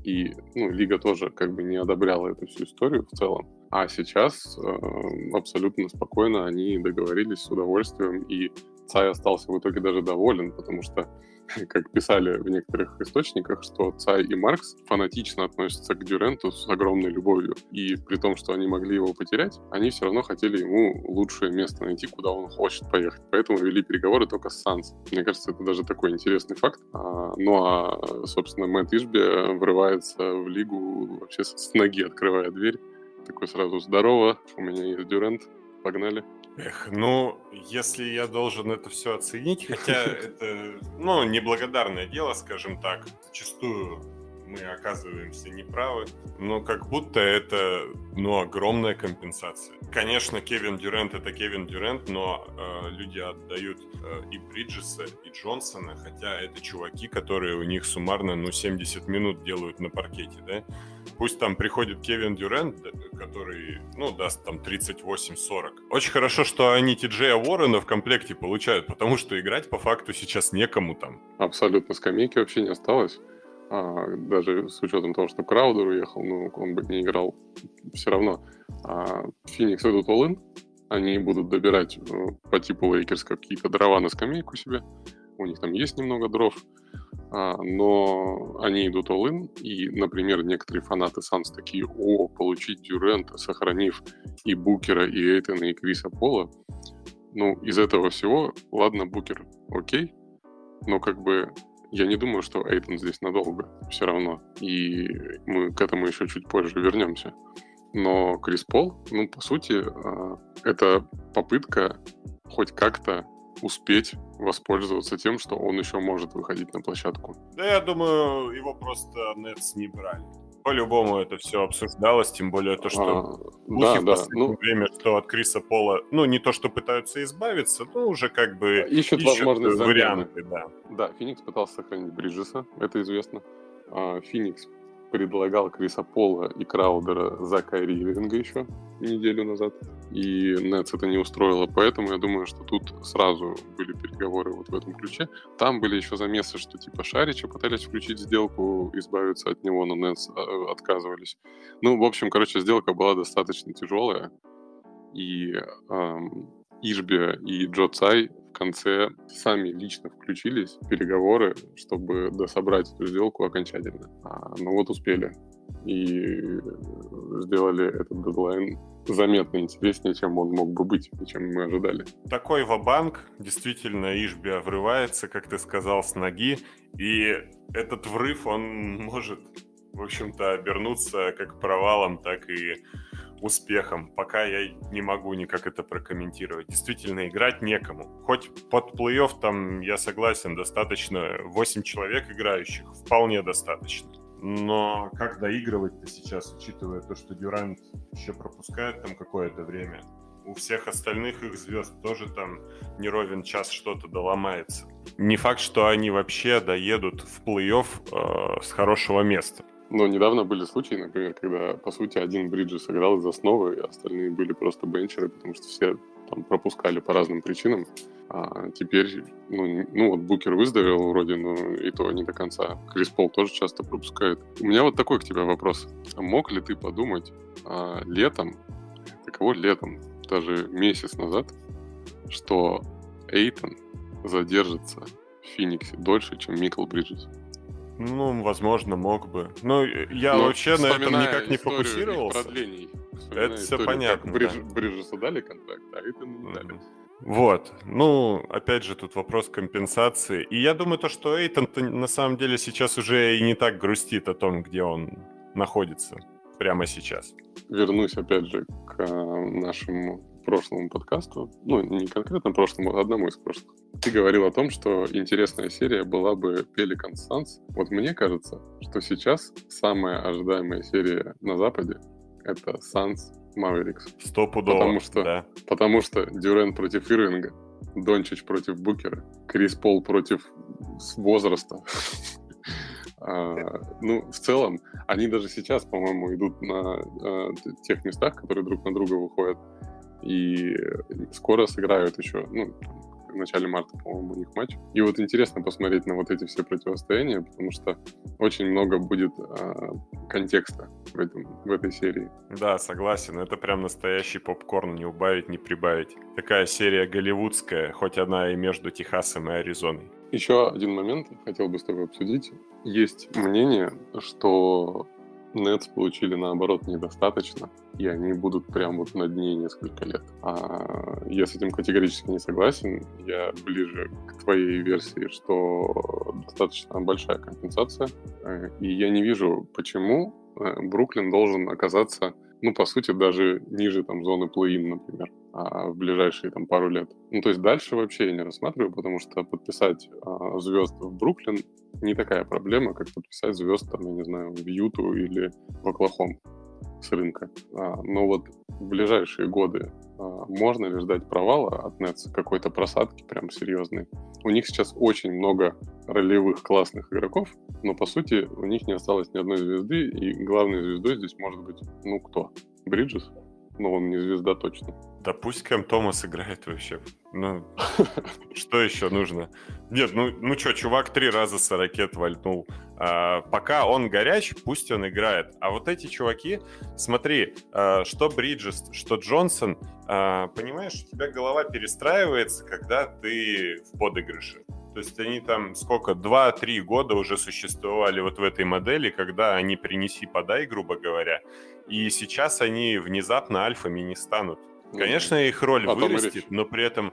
и ну, лига тоже как бы не одобряла эту всю историю в целом. А сейчас э, абсолютно спокойно они договорились с удовольствием, и Цай остался в итоге даже доволен, потому что как писали в некоторых источниках, что Цай и Маркс фанатично относятся к Дюренту с огромной любовью. И при том, что они могли его потерять, они все равно хотели ему лучшее место найти, куда он хочет поехать. Поэтому вели переговоры только с Санс. Мне кажется, это даже такой интересный факт. А, ну а, собственно, Мэтт Ишби врывается в лигу вообще с ноги, открывая дверь. Такой сразу «Здорово, у меня есть Дюрент, погнали». Эх, ну, если я должен это все оценить, хотя это, ну, неблагодарное дело, скажем так, зачастую мы оказываемся неправы, но как будто это, ну, огромная компенсация. Конечно, Кевин Дюрент это Кевин Дюрент, но э, люди отдают э, и Бриджеса, и Джонсона, хотя это чуваки, которые у них суммарно, ну, 70 минут делают на паркете, да? Пусть там приходит Кевин Дюрент, который, ну, даст там 38-40. Очень хорошо, что они Ти-Джея Уоррена в комплекте получают, потому что играть по факту сейчас некому там. Абсолютно, скамейки вообще не осталось а, даже с учетом того, что Краудер уехал, ну, он бы не играл, все равно. А, Феникс идут all-in они будут добирать э, по типу Лейкерс какие-то дрова на скамейку себе, у них там есть немного дров, а, но они идут all и, например, некоторые фанаты Санс такие, о, получить Дюрента, сохранив и Букера, и Эйтона, и Криса Пола, ну, из этого всего, ладно, Букер, окей, но как бы я не думаю, что Эйтон здесь надолго все равно. И мы к этому еще чуть позже вернемся. Но Крис Пол, ну, по сути, а, это попытка хоть как-то успеть воспользоваться тем, что он еще может выходить на площадку. Да, я думаю, его просто Нетс не брали. По-любому это все обсуждалось, тем более то, что а, да, в да. последнее ну, время, что от Криса Пола, ну, не то, что пытаются избавиться, но уже как бы ищут, ищут возможность варианты, да. Да, Феникс пытался сохранить Бриджеса, это известно. А, Феникс предлагал Криса Пола и Краудера за Кайри Ирвинга еще неделю назад. И Нетс это не устроило, поэтому я думаю, что тут сразу были переговоры вот в этом ключе. Там были еще замесы, что типа Шарича пытались включить сделку, избавиться от него, но Нетс а, отказывались. Ну, в общем, короче, сделка была достаточно тяжелая. И эм, Ишби и Джо Цай в конце сами лично включились в переговоры, чтобы дособрать эту сделку окончательно. А, ну вот успели. И сделали этот дедлайн заметно интереснее, чем он мог бы быть, чем мы ожидали. Такой вабанк, действительно, Ишбия врывается, как ты сказал, с ноги, и этот врыв, он может в общем-то, обернуться как провалом, так и успехом. Пока я не могу никак это прокомментировать. Действительно, играть некому. Хоть под плей-офф там, я согласен, достаточно 8 человек играющих, вполне достаточно. Но как доигрывать-то сейчас, учитывая то, что Дюрант еще пропускает там какое-то время? У всех остальных их звезд тоже там не ровен час что-то доломается. Не факт, что они вообще доедут в плей-офф э, с хорошего места. Но недавно были случаи, например, когда, по сути, один Бриджи сыграл из основы, а остальные были просто бенчеры, потому что все там пропускали по разным причинам. А теперь, ну, ну вот Букер выздоровел вроде, но и то не до конца. Крис Пол тоже часто пропускает. У меня вот такой к тебе вопрос. Мог ли ты подумать а, летом, таково летом, даже месяц назад, что Эйтон задержится в Фениксе дольше, чем Микл Бриджес? Ну, возможно, мог бы. Но я Но вообще на этом никак не фокусировался. Продлений. Это все понятно. Как да. Бриджесу дали контракт, а это не дали. Вот. Ну, опять же, тут вопрос компенсации. И я думаю, то, что Эйтон на самом деле сейчас уже и не так грустит о том, где он находится прямо сейчас. Вернусь, опять же, к нашему прошлому подкасту. Ну, не конкретно прошлому, а одному из прошлых ты говорил о том, что интересная серия была бы Pelican Suns. Вот мне кажется, что сейчас самая ожидаемая серия на Западе — это Suns Mavericks. Стопудово, потому что, да. Потому что Дюрен против Ирвинга, Дончич против Букера, Крис Пол против возраста. А, ну, в целом, они даже сейчас, по-моему, идут на а, тех местах, которые друг на друга выходят. И скоро сыграют еще, ну, в начале марта, по-моему, у них матч. И вот интересно посмотреть на вот эти все противостояния, потому что очень много будет э, контекста в, этом, в этой серии. Да, согласен. Это прям настоящий попкорн, не убавить, не прибавить. Такая серия голливудская, хоть она и между Техасом и Аризоной. Еще один момент хотел бы с тобой обсудить. Есть мнение, что Нетс получили, наоборот, недостаточно, и они будут прям вот на дне несколько лет. А я с этим категорически не согласен. Я ближе к твоей версии, что достаточно большая компенсация. Э, и я не вижу, почему э, Бруклин должен оказаться ну, по сути, даже ниже там зоны плей-ин, например, а, в ближайшие там пару лет. Ну, то есть дальше вообще я не рассматриваю, потому что подписать а, звезд в Бруклин не такая проблема, как подписать звезд, там, я не знаю, в Юту или в Оклахом с рынка. А, но вот в ближайшие годы а, можно ли ждать провала от Нетс, какой-то просадки прям серьезной? У них сейчас очень много ролевых классных игроков, но по сути у них не осталось ни одной звезды, и главной звездой здесь может быть, ну кто? Бриджес? Ну, он не звезда точно. Да пусть Кэм Томас играет вообще. Ну, что еще нужно? Нет, ну, ну что, чувак три раза с ракет вальнул. А, пока он горяч, пусть он играет. А вот эти чуваки, смотри, а, что Бриджес, что Джонсон, а, понимаешь, у тебя голова перестраивается, когда ты в подыгрыше. То есть они там сколько, 2-3 года уже существовали вот в этой модели, когда они принеси подай, грубо говоря, и сейчас они внезапно альфами не станут. Конечно, их роль а вырастет, но при этом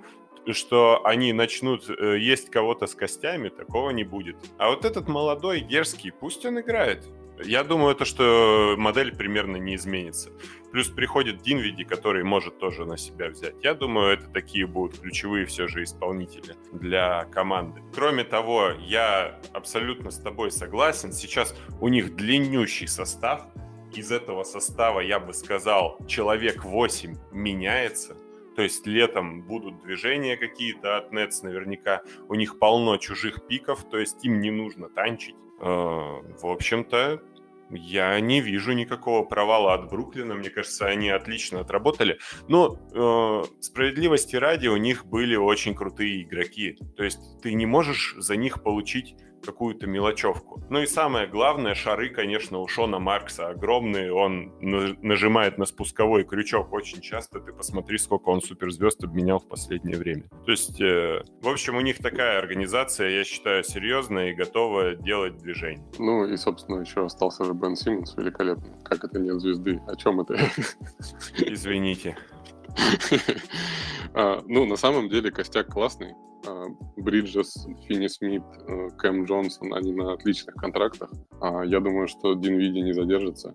что они начнут э, есть кого-то с костями, такого не будет. А вот этот молодой, дерзкий, пусть он играет. Я думаю, это что модель примерно не изменится. Плюс приходит Динвиди, который может тоже на себя взять. Я думаю, это такие будут ключевые все же исполнители для команды. Кроме того, я абсолютно с тобой согласен. Сейчас у них длиннющий состав. Из этого состава, я бы сказал, человек 8 меняется. То есть летом будут движения какие-то от Nets наверняка. У них полно чужих пиков, то есть им не нужно танчить. Э, в общем-то, я не вижу никакого провала от Бруклина. Мне кажется, они отлично отработали. Но э, справедливости ради, у них были очень крутые игроки. То есть ты не можешь за них получить какую-то мелочевку. Ну и самое главное, шары, конечно, у Шона Маркса огромные. Он нажимает на спусковой крючок очень часто. Ты посмотри, сколько он суперзвезд обменял в последнее время. То есть, э, в общем, у них такая организация, я считаю, серьезная и готова делать движение. Ну и, собственно, еще остался же Бен Симмонс великолепный. Как это нет звезды? О чем это? Извините. а, ну, на самом деле, костяк классный. а, Бриджес, Финни Смит, э, Кэм Джонсон, они на отличных контрактах. А, я думаю, что Динвиди не задержится.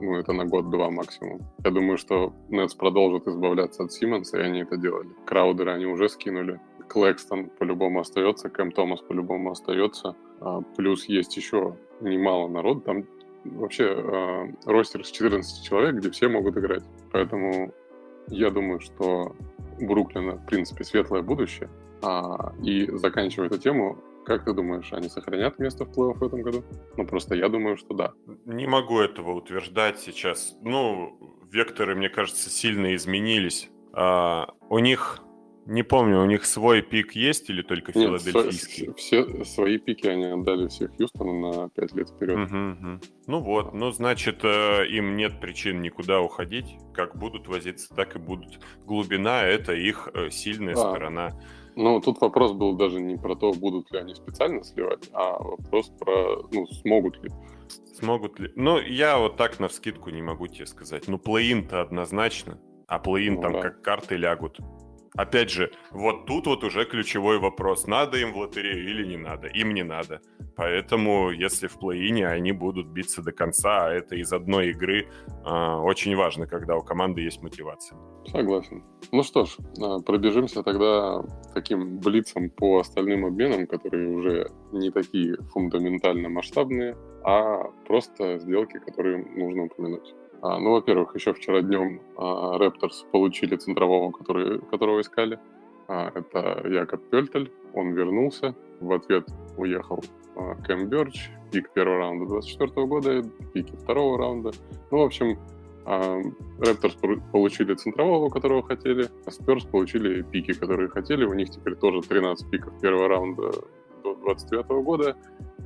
Ну, это на год-два максимум. Я думаю, что Нетс продолжат избавляться от Симмонса, и они это делали. Краудера они уже скинули. Клэкстон по-любому остается, Кэм Томас по-любому остается. Плюс есть еще немало народу. Там вообще ростер с 14 человек, где все могут играть. Поэтому я думаю, что у Бруклина, в принципе, светлое будущее. А, и заканчивая эту тему, как ты думаешь, они сохранят место в плей-офф в этом году? Ну, просто я думаю, что да. Не могу этого утверждать сейчас. Ну, векторы, мне кажется, сильно изменились. А, у них не помню, у них свой пик есть или только Нет, филадельфийский? все свои пики они отдали всех Хьюстону на 5 лет вперед. Угу, угу. Ну вот, ну значит, э, им нет причин никуда уходить. Как будут возиться, так и будут. Глубина — это их э, сильная а, сторона. Ну, тут вопрос был даже не про то, будут ли они специально сливать, а вопрос про, ну, смогут ли. Смогут ли? Ну, я вот так на вскидку не могу тебе сказать. Ну, плей-ин-то однозначно. А плей-ин ну, там да. как карты лягут. Опять же, вот тут вот уже ключевой вопрос, надо им в лотерею или не надо. Им не надо. Поэтому, если в плей-ине они будут биться до конца, а это из одной игры э, очень важно, когда у команды есть мотивация. Согласен. Ну что ж, а, пробежимся тогда таким блицом по остальным обменам, которые уже не такие фундаментально масштабные, а просто сделки, которые нужно упомянуть. А, ну, во-первых, еще вчера днем а, Raptors получили центрового, который, которого искали. А, это Якоб Пельтель. Он вернулся. В ответ уехал а, Кэм Бёрч. Пик первого раунда 24 года, пики второго раунда. Ну, в общем, а, Raptors получили центрового, которого хотели, а Spurs получили пики, которые хотели. У них теперь тоже 13 пиков первого раунда до 29 года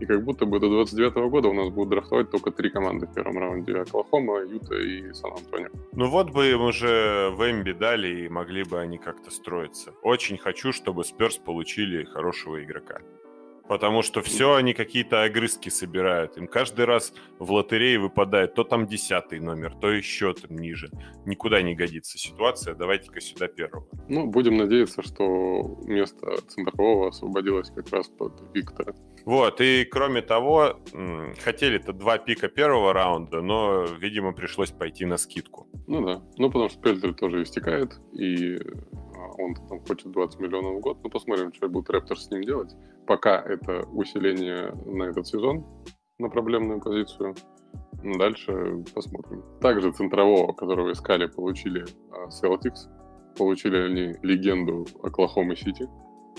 и как будто бы до 29 года у нас будут драфтовать только три команды в первом раунде. Оклахома, Юта и Сан-Антонио. Ну вот бы им уже в Эмби дали и могли бы они как-то строиться. Очень хочу, чтобы Сперс получили хорошего игрока потому что все они какие-то огрызки собирают. Им каждый раз в лотерее выпадает то там десятый номер, то еще там ниже. Никуда не годится ситуация, давайте-ка сюда первого. Ну, будем надеяться, что место центрового освободилось как раз под Виктора. Вот, и кроме того, хотели-то два пика первого раунда, но, видимо, пришлось пойти на скидку. Ну да, ну потому что Пельтер тоже истекает, и он там хочет 20 миллионов в год. Ну, посмотрим, что будет Рэптор с ним делать. Пока это усиление на этот сезон, на проблемную позицию. Ну, дальше посмотрим. Также центрового, которого искали, получили Celtics. Получили они легенду Оклахомы Сити,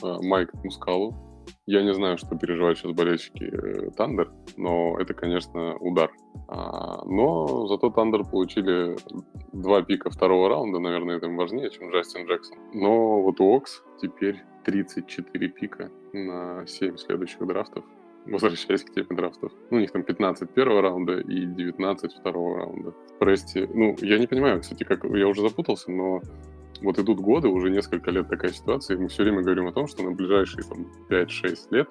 Майк Мускалу. Я не знаю, что переживают сейчас болельщики Тандер, но это, конечно, удар. А, но зато Тандер получили два пика второго раунда, наверное, это им важнее, чем Джастин Джексон. Но вот у Окс теперь 34 пика на 7 следующих драфтов. Возвращаясь к теме драфтов. Ну, у них там 15 первого раунда и 19 второго раунда. Прести, ну, я не понимаю, кстати, как я уже запутался, но вот идут годы, уже несколько лет такая ситуация, и мы все время говорим о том, что на ближайшие там, 5-6 лет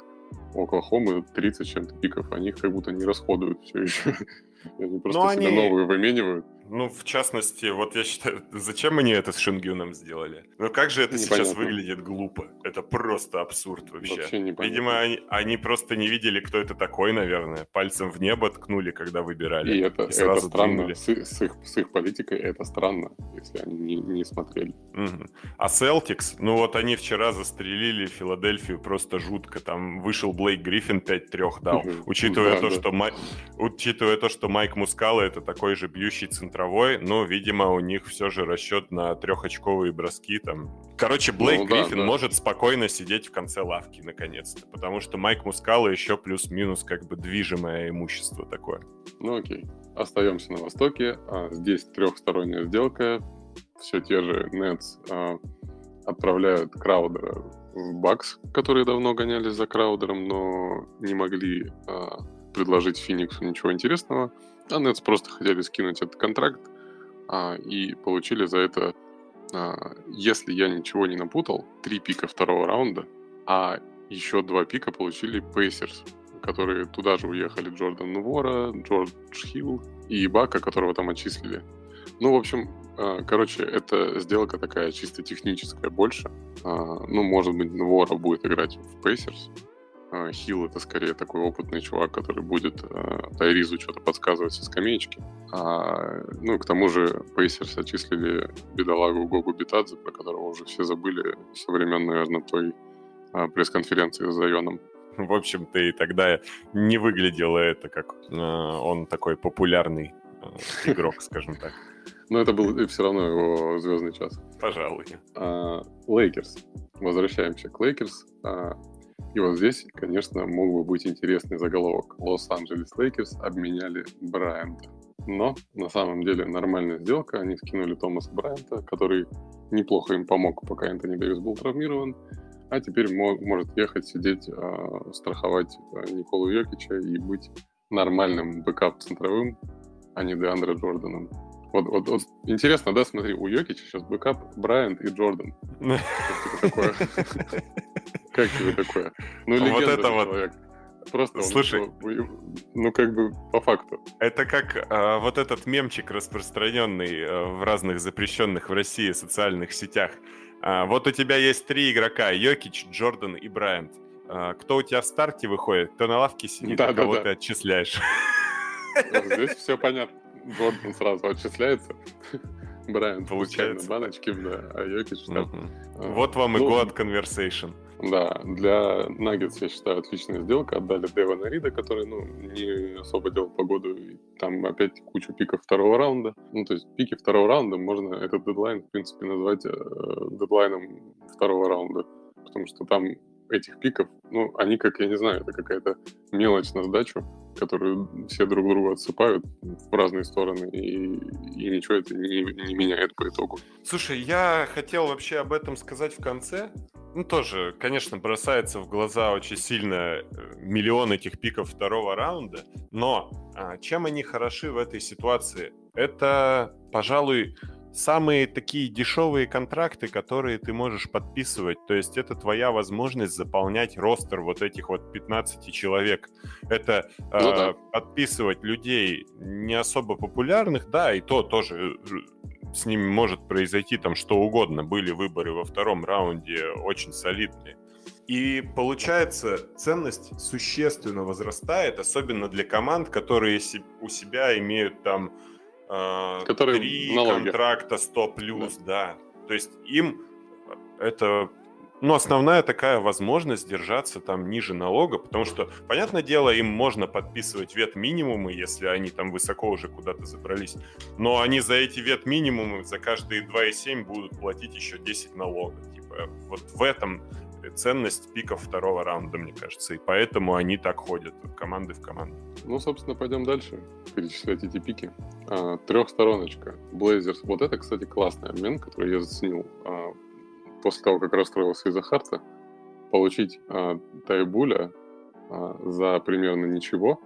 у Оклахомы 30 чем-то пиков, они их как будто не расходуют все еще. Они просто Но себе они... новые выменивают. Ну, в частности, вот я считаю, зачем они это с Шингюном сделали? Ну, как же это Непонятно. сейчас выглядит глупо? Это просто абсурд вообще. вообще Видимо, они, они просто не видели, кто это такой, наверное. Пальцем в небо ткнули, когда выбирали. И это, и это странно. С, с, их, с их политикой это странно, если они не, не смотрели. Угу. А Celtics, ну вот они вчера застрелили Филадельфию просто жутко. Там вышел Блейк Гриффин 5-3 дал. Учитывая, да, то, да. Что Май... Учитывая то, что Майк Мускала это такой же бьющий центр центровой, но, видимо, у них все же расчет на трехочковые броски там. Короче, Блейк ну, Гриффин да. может спокойно сидеть в конце лавки, наконец-то, потому что Майк Мускала еще плюс-минус как бы движимое имущество такое. Ну окей, остаемся на Востоке. А, здесь трехсторонняя сделка. Все те же Nets а, отправляют Краудера в Бакс, которые давно гонялись за Краудером, но не могли а, предложить Фениксу ничего интересного. А Нетс просто хотели скинуть этот контракт а, и получили за это, а, если я ничего не напутал, три пика второго раунда, а еще два пика получили Пейсерс, которые туда же уехали Джордан Нувора, Джордж Хилл и Бака, которого там отчислили. Ну, в общем, а, короче, это сделка такая чисто техническая больше. А, ну, может быть, Вора будет играть в Пейсерс. Хилл это скорее такой опытный чувак, который будет Тайризу что-то подсказывать со скамеечки. А, ну, к тому же Пейсерс отчислили бедолагу Гогу Битадзе, про которого уже все забыли со времен, наверное, той пресс-конференции с Зайоном. В общем-то, и тогда не выглядело это как э, он такой популярный э, игрок, скажем так. Но это был все равно его звездный час. Пожалуй. Лейкерс. Возвращаемся к Лейкерс. И вот здесь, конечно, мог бы быть интересный заголовок. Лос-Анджелес Лейкерс обменяли Брайанта. Но на самом деле нормальная сделка. Они скинули Томаса Брайанта, который неплохо им помог, пока Энтони Дэвис был травмирован а теперь может ехать, сидеть, а, страховать а, Николу Йокича и быть нормальным backup -центровым, а не Деандре Джорданом. Вот, вот, вот интересно, да, смотри, у Йокича сейчас backup Брайант и Джордан. Как тебе такое? Ну, вот это вот. Просто Слушай, он, ну как бы по факту. Это как а, вот этот мемчик, распространенный а, в разных запрещенных в России социальных сетях. А, вот у тебя есть три игрока, Йокич, Джордан и Брайант. А, кто у тебя в старте выходит, кто на лавке сидит, да, а кого да. ты отчисляешь. Здесь все понятно. Джордан сразу отчисляется. Брайант получает баночки, да, а Йокич там. Вот вам и год conversation. Да, для Наггетс, я считаю, отличная сделка. Отдали Девана Рида, который, ну, не особо делал погоду. И там опять кучу пиков второго раунда. Ну, то есть пики второго раунда можно этот дедлайн, в принципе, назвать э, дедлайном второго раунда. Потому что там этих пиков, ну, они как, я не знаю, это какая-то мелочь на сдачу, которую все друг другу отсыпают в разные стороны, и, и ничего это не, не меняет по итогу. Слушай, я хотел вообще об этом сказать в конце, ну, тоже, конечно, бросается в глаза очень сильно э, миллион этих пиков второго раунда, но а, чем они хороши в этой ситуации? Это, пожалуй, самые такие дешевые контракты, которые ты можешь подписывать. То есть это твоя возможность заполнять ростер вот этих вот 15 человек. Это ну, э, да. подписывать людей не особо популярных, да, и то тоже э, с ними может произойти там что угодно. Были выборы во втором раунде очень солидные. И получается, ценность существенно возрастает, особенно для команд, которые у себя имеют там э, которые три налоги. контракта 100 плюс, да. да. То есть им это ну, основная такая возможность держаться там ниже налога, потому что, понятное дело, им можно подписывать вет-минимумы, если они там высоко уже куда-то забрались, но они за эти вет-минимумы за каждые 2,7 будут платить еще 10 налогов. Типа, вот в этом ценность пиков второго раунда, мне кажется, и поэтому они так ходят, команды в команду. Ну, собственно, пойдем дальше, перечислять эти пики. А, трехстороночка, Blazers. Вот это, кстати, классный обмен, который я заценил. А, после того, как расстроился из-за Харта, получить а, Тайбуля а, за примерно ничего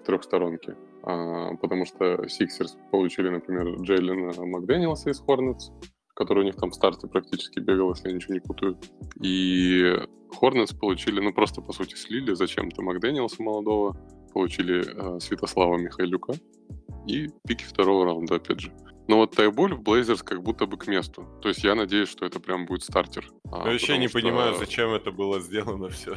в трехсторонке, а, потому что Сиксерс получили, например, Джейлина Макдэниелса из Хорнетс, который у них там в старте практически бегал, если я ничего не путаю. И Хорнетс получили, ну просто по сути слили зачем-то Макдэниелса молодого, получили э, Святослава Михайлюка и пики второго раунда, опять же. Но вот Тайболь в Блейзерс как будто бы к месту. То есть я надеюсь, что это прям будет стартер. А, я вообще не что... понимаю, зачем это было сделано все.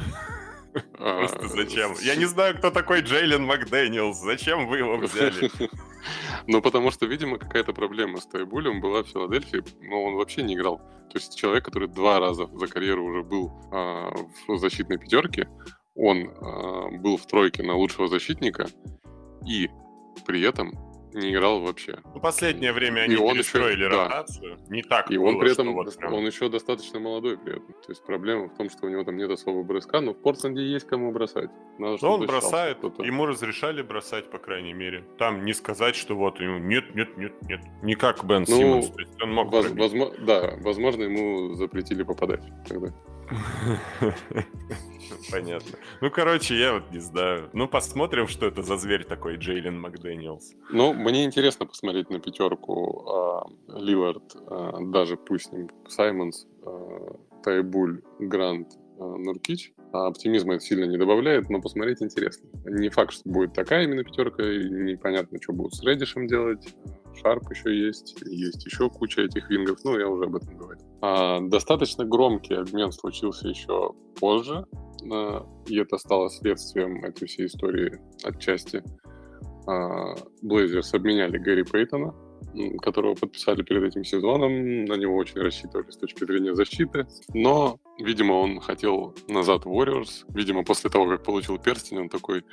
А, Просто зачем? Я не знаю, кто такой Джейлен Макдэниелс. Зачем вы его взяли? Ну, потому что, видимо, какая-то проблема с Тайбулем была в Филадельфии, но он вообще не играл. То есть человек, который два раза за карьеру уже был а, в защитной пятерке, он а, был в тройке на лучшего защитника, и при этом не играл вообще. Ну, последнее время они и он перестроили еще, ротацию. Да. Не так И было, он при этом, вот прям... он еще достаточно молодой при этом. То есть проблема в том, что у него там нет особого броска, но в Портленде есть кому бросать. Надо, но он бросает, ему разрешали бросать, по крайней мере. Там не сказать, что вот ему нет, нет, нет, нет. Не как Бен ну, Симмонс. То есть он мог воз, возможно, Да, возможно, ему запретили попадать тогда. Понятно. Ну, короче, я вот не знаю. Ну, посмотрим, что это за зверь такой Джейлен Макдэниелс. Ну, мне интересно посмотреть на пятерку а, Лилард, а, даже пусть с ним Саймонс, а, Тайбуль, Грант, а, Нуркич. А оптимизма это сильно не добавляет, но посмотреть интересно. Не факт, что будет такая именно пятерка, и непонятно, что будут с Редишем делать. Шарп еще есть, есть еще куча этих вингов, ну, я уже об этом говорил. А, достаточно громкий обмен случился еще позже, и это стало следствием этой всей истории отчасти. А, Блейзерс обменяли Гэри Пейтона, которого подписали перед этим сезоном. На него очень рассчитывали с точки зрения защиты. Но, видимо, он хотел назад в Warriors. Видимо, после того, как получил перстень, он такой,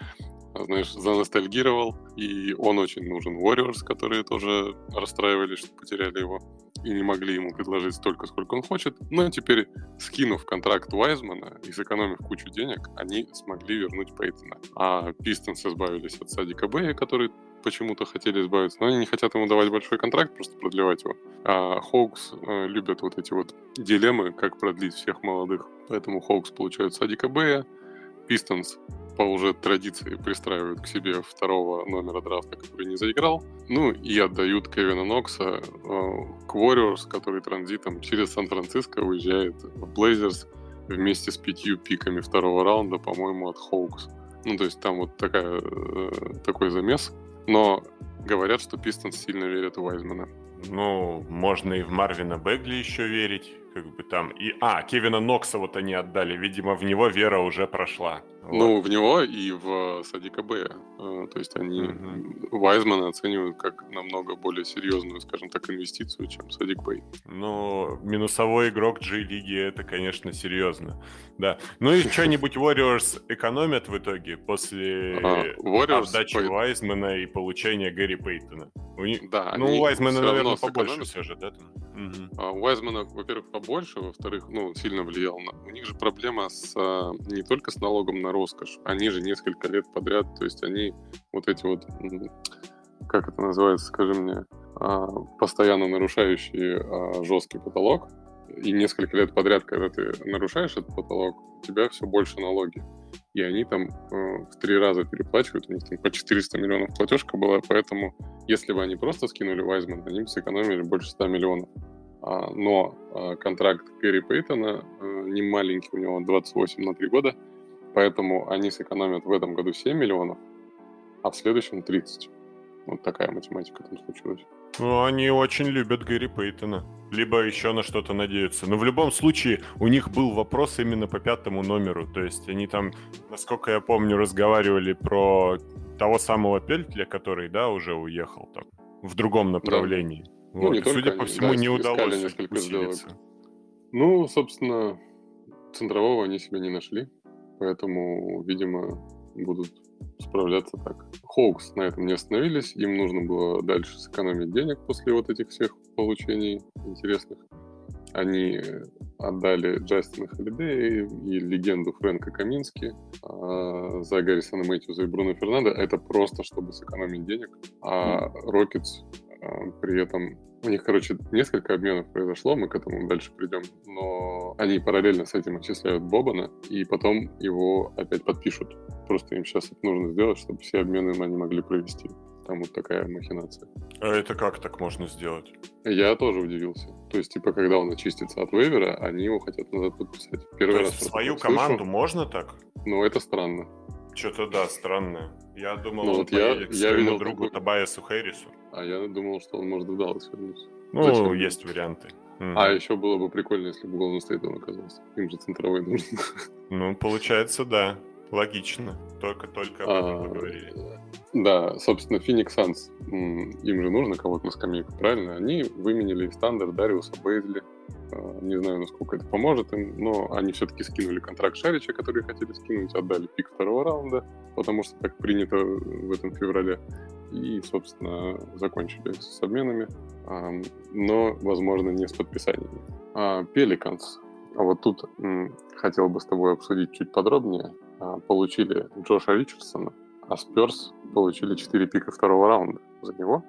знаешь, заностальгировал. И он очень нужен Warriors, которые тоже расстраивались, что потеряли его и не могли ему предложить столько, сколько он хочет. Но теперь, скинув контракт Уайзмана и сэкономив кучу денег, они смогли вернуть Пейтона. А Пистонс избавились от Садика Бэя, который почему-то хотели избавиться, но они не хотят ему давать большой контракт, просто продлевать его. А Хоукс э, любят вот эти вот дилеммы, как продлить всех молодых. Поэтому Хоукс получают Садика Бэя, Пистонс по уже традиции пристраивают к себе второго номера драфта, который не заиграл. Ну и отдают Кевина Нокса э, к Warriors, который транзитом через Сан-Франциско уезжает в Блейзерс вместе с пятью пиками второго раунда, по-моему, от Хоукс. Ну, то есть там вот такая, э, такой замес. Но говорят, что Пистонс сильно верят в Уайзмана. Ну, можно и в Марвина Бэгли еще верить как бы там... И, а, Кевина Нокса вот они отдали. Видимо, в него вера уже прошла. Ну, вот. в него и в Садика Бэя. Э, то есть они угу. Вайзмана оценивают как намного более серьезную, скажем так, инвестицию, чем Садик Бэй. Ну, минусовой игрок G-лиги это, конечно, серьезно. Да. Ну и что-нибудь Warriors экономят в итоге после а, отдачи по... Вайзмана и получения Гэри Пейтона? У них... Да, ну, у Вайзмана, наверное, побольше все же, да? Угу. А у Вайзмана, во-первых, побольше, во-вторых, ну, сильно влиял на... У них же проблема с а, не только с налогом на роскошь, они же несколько лет подряд, то есть они вот эти вот, как это называется, скажи мне, а, постоянно нарушающие а, жесткий потолок, и несколько лет подряд, когда ты нарушаешь этот потолок, у тебя все больше налоги. И они там э, в три раза переплачивают, у них там по 400 миллионов платежка была, поэтому если бы они просто скинули Вайзман, они бы сэкономили больше 100 миллионов. А, но а, контракт Кэрри Пейтона а, не маленький, у него 28 на 3 года, поэтому они сэкономят в этом году 7 миллионов, а в следующем 30. Вот такая математика там случилась. Ну, они очень любят Гэри Пейтона. Либо еще на что-то надеются. Но в любом случае, у них был вопрос именно по пятому номеру. То есть они там, насколько я помню, разговаривали про того самого Пельтля, который, да, уже уехал там в другом направлении. Да. Ну, вот. Ну, не Судя по всему, да, не удалось усилиться. Ну, собственно, центрового они себе не нашли. Поэтому, видимо, будут справляться так. Хоукс на этом не остановились, им нужно было дальше сэкономить денег после вот этих всех получений интересных. Они отдали Джастина Холидея и легенду Фрэнка Камински а, за Гаррисона Мэтьюза и Бруно Фернандо. Это просто, чтобы сэкономить денег. А Рокетс а, при этом у них, короче, несколько обменов произошло, мы к этому дальше придем, но они параллельно с этим отчисляют Бобана, и потом его опять подпишут. Просто им сейчас это нужно сделать, чтобы все обмены они могли провести. Там вот такая махинация. А это как так можно сделать? Я тоже удивился. То есть, типа, когда он очистится от вейвера, они его хотят назад подписать. Первый То раз есть свою команду слышу. можно так? Ну, это странно. Что-то да, странно. Я думал, ну, он вот я, я видел другу такой... Табайасу Хэрису. А я думал, что он может в Даллас вернуться. Ну, Зачем? есть варианты. А еще было бы прикольно, если бы Голден Стейт он оказался. Им же центровой нужен. Ну, получается, да. Логично. Только-только об этом а, поговорили. Да, собственно, Phoenix Suns, им же нужно кого-то на скамейку, правильно? Они выменили стандарт Дариуса Бейзли. А, не знаю, насколько это поможет им, но они все-таки скинули контракт Шарича, который хотели скинуть, отдали пик второго раунда, потому что так принято в этом феврале. И, собственно, закончили с обменами, но, возможно, не с подписаниями. Пеликанс. А вот тут хотел бы с тобой обсудить чуть подробнее. А, получили Джоша Ричардсона, а Сперс получили 4 пика второго раунда за него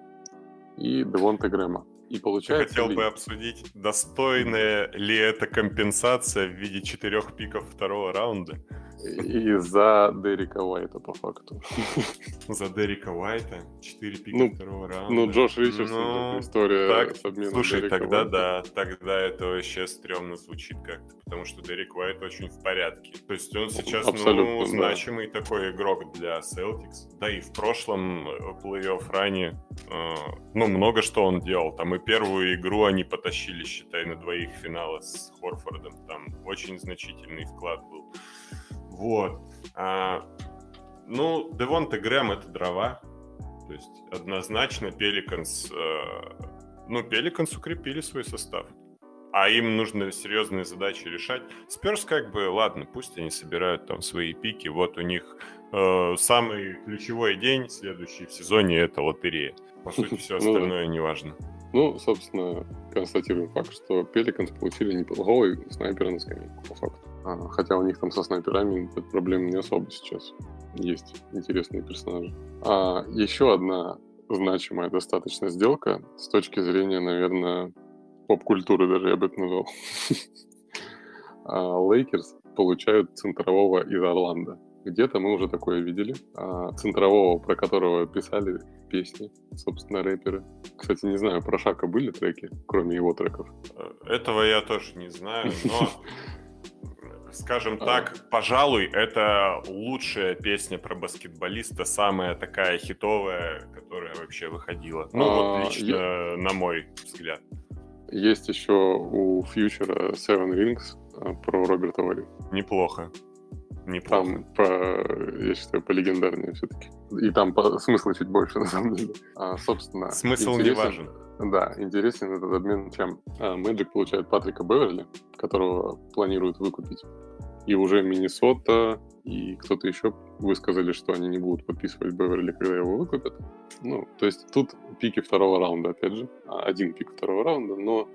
и Девонта Грэма. И получается... Я хотел бы обсудить, достойная ли это компенсация в виде четырех пиков второго раунда. И за Дерека Уайта, по факту. За Дерека Уайта? Четыре пика Ну, второго раунда. Ну, Джош Ричардсон, Ну, история так, с обменом Слушай, Дерека тогда Уайта. да, тогда это вообще стрёмно звучит как-то, потому что Дерек Уайт очень в порядке. То есть он сейчас, Абсолютно, ну, да. значимый такой игрок для Celtics. Да и в прошлом э, плей-офф ране, э, ну, много что он делал. Там и первую игру они потащили, считай, на двоих финала с Хорфордом. Там очень значительный вклад был. Вот. А, ну, Девонте Грэм — это дрова. То есть однозначно Пеликанс... ну, Пеликанс укрепили свой состав. А им нужно серьезные задачи решать. Сперс как бы, ладно, пусть они собирают там свои пики. Вот у них э, самый ключевой день следующий в сезоне — это лотерея. По сути, все Ну остальное не важно. Ну, собственно, констатируем факт, что Пеликанс получили неплохой снайпера на скамейку, по факту. А, хотя у них там со снайперами эта проблема не особо сейчас. Есть интересные персонажи. А еще одна значимая достаточно сделка с точки зрения, наверное, поп-культуры даже я бы это назвал. А, Лейкерс получают центрового из Орландо. Где-то мы уже такое видели. А, Центрового, про которого писали песни, собственно, рэперы. Кстати, не знаю, про Шака были треки, кроме его треков? Э, Этого я тоже не знаю, но, скажем А. так, пожалуй, это лучшая песня про баскетболиста, самая такая хитовая, которая вообще выходила. Ну, А, вот лично на мой взгляд. Есть еще у Фьючера Seven Rings а, про Роберта Варю. Неплохо. Неплохо. Там, по, я считаю, по легендарнее все-таки. И там по, смысла чуть больше, на самом деле. А, собственно, Смысл не важен. Да, интересен этот обмен чем. А, Мэджик получает Патрика Беверли, которого планируют выкупить. И уже Миннесота и кто-то еще высказали, что они не будут подписывать Беверли, когда его выкупят. Ну, то есть тут пики второго раунда, опять же. А, Один пик второго раунда, но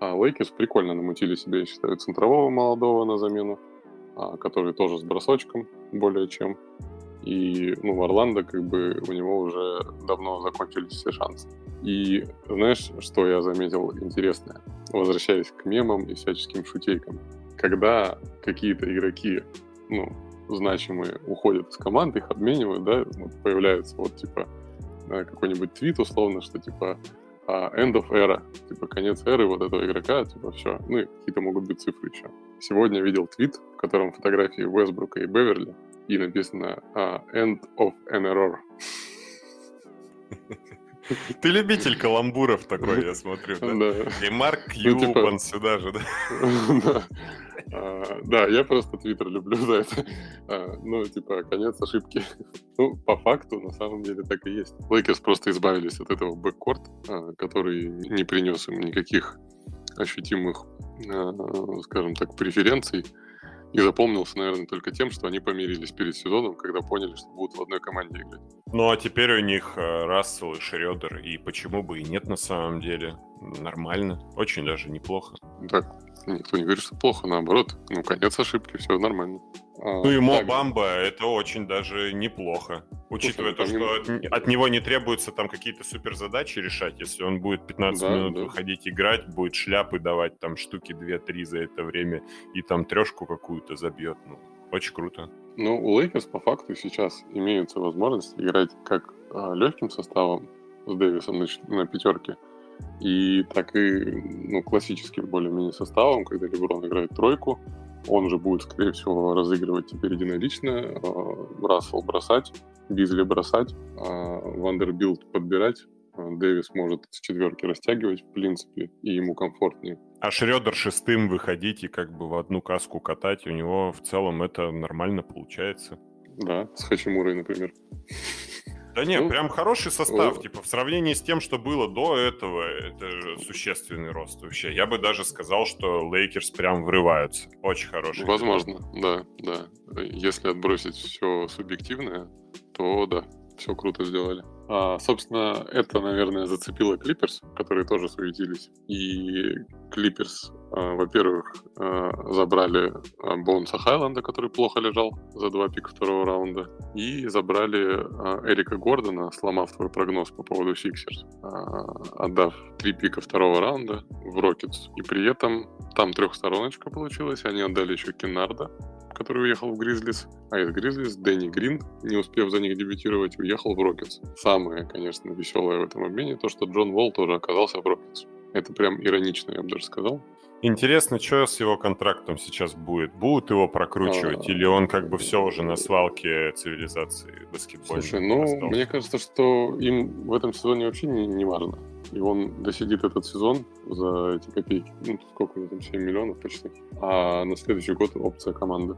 а, Лейкерс прикольно намутили себе, я считаю, центрового молодого на замену, который тоже с бросочком более чем. И, ну, в Орландо, как бы, у него уже давно закончились все шансы. И знаешь, что я заметил интересное? Возвращаясь к мемам и всяческим шутейкам. Когда какие-то игроки, ну, значимые, уходят из команды, их обменивают, да, вот появляется вот, типа, э, какой-нибудь твит, условно, что, типа, а, end of era, типа, конец эры вот этого игрока, типа, все. Ну, и какие-то могут быть цифры еще. Сегодня видел твит, в котором фотографии Уэсбрука и Беверли, и написано а, end of an error. Ты любитель каламбуров такой, я смотрю, да? И Марк Ну, типа- Кьюбан сюда же, да? Да. А, Да, я просто Твиттер люблю за это. А, Ну, типа, конец ошибки. Ну, по факту, на самом деле, так и есть. Лейкерс просто избавились от этого backcourt, а, который не принес им никаких ощутимых, скажем так, преференций. И запомнился, наверное, только тем, что они помирились перед сезоном, когда поняли, что будут в одной команде играть. Ну, а теперь у них э, Рассел и Шредер, и почему бы и нет на самом деле. Нормально, очень даже неплохо. Так, никто не говорит, что плохо, наоборот. Ну, конец ошибки, все нормально. А, Ну и Мо так, Бамба это очень даже неплохо. Учитывая то, что от, от него не требуется там какие-то супер задачи решать, если он будет 15 Да, минут да. выходить играть, будет шляпы давать там штуки 2-3 за это время и там трешку какую-то забьет. Ну, очень круто. Ну, у Лейкерс по факту сейчас имеется возможность играть как легким составом с Дэвисом на, на пятерке, и так и ну, классическим более-менее составом, когда Леброн играет тройку, он же будет, скорее всего, разыгрывать теперь единолично, э, Рассел бросать, Бизли бросать, а Вандербилт подбирать, а Дэвис может с четверки растягивать, в принципе, и ему комфортнее. А Шредер шестым выходить и как бы в одну каску катать, у него в целом это нормально получается. Да, с Хачимурой, например. Да нет, Ну, прям хороший состав. э, Типа в сравнении с тем, что было до этого, это существенный рост вообще. Я бы даже сказал, что Лейкерс прям врываются. Очень хороший. Возможно, да, да. Если отбросить все субъективное, то да, все круто сделали. А, собственно, это, наверное, зацепило Клиперс, которые тоже суетились. И Клиперс, а, во-первых, а, забрали а, Боунса Хайланда, который плохо лежал за два пика второго раунда, и забрали Эрика Гордона, сломав твой прогноз по поводу Сиксерс, отдав три пика второго раунда в Рокетс. И при этом там трехстороночка получилась, они отдали еще Кеннарда, который уехал в Гризлис, а из Гризлис Дэнни Грин, не успев за них дебютировать, уехал в Рокетс. Самое, конечно, веселое в этом обмене то, что Джон Волл тоже оказался в Рокетс. Это прям иронично, я бы даже сказал. Интересно, что с его контрактом сейчас будет? Будут его прокручивать? А... Или он как бы все уже на свалке цивилизации баскетбольной? Слушай, ну, остался? мне кажется, что им в этом сезоне вообще не, не важно. И он досидит этот сезон за эти копейки. Ну, сколько там, 7 миллионов почти. А на следующий год опция команды.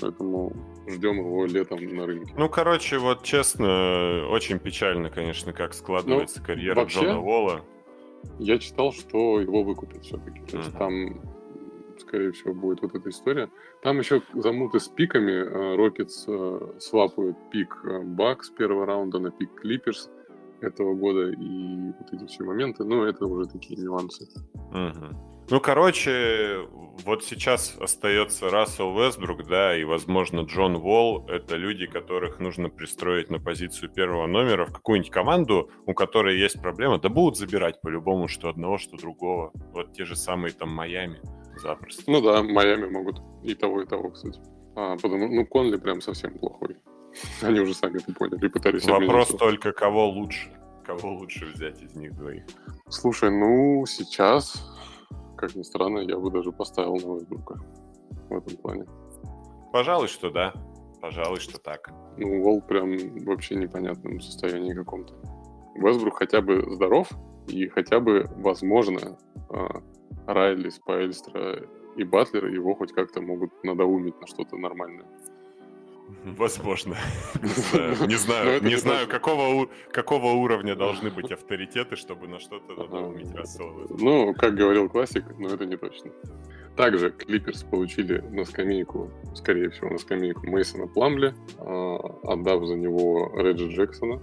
Поэтому ждем его летом на рынке. Ну, короче, вот честно, очень печально, конечно, как складывается ну, карьера вообще, Джона Волла. Я читал, что его выкупят все-таки. То есть uh-huh. там, скорее всего, будет вот эта история. Там еще замуты с пиками. Рокетс э, свапают пик Бакс первого раунда на пик Клиперс этого года и вот эти все моменты, ну, это уже такие нюансы. Угу. Ну, короче, вот сейчас остается Рассел Вестбрук, да, и, возможно, Джон Волл — это люди, которых нужно пристроить на позицию первого номера в какую-нибудь команду, у которой есть проблема, да будут забирать по-любому что одного, что другого. Вот те же самые там Майами запросто. Ну да, Майами могут и того, и того, кстати. А, потому, ну, Конли прям совсем плохой. Они уже сами это поняли, пытались Вопрос только, кого лучше. Кого лучше взять из них двоих? Слушай, ну, сейчас, как ни странно, я бы даже поставил на Вестбрука в этом плане. Пожалуй, что да. Пожалуй, что так. Ну, Вол прям вообще непонятном состоянии каком-то. Вестбрук хотя бы здоров, и хотя бы, возможно, а, Райли, Спайльстра и Батлер его хоть как-то могут надоумить на что-то нормальное. Возможно. Не знаю, не знаю, какого, какого уровня должны быть авторитеты, чтобы на что-то надоумить Рассела. Ну, как говорил классик, но это не точно. Также Клиперс получили на скамейку, скорее всего, на скамейку Мейсона Пламли, а, отдав за него Реджи Джексона,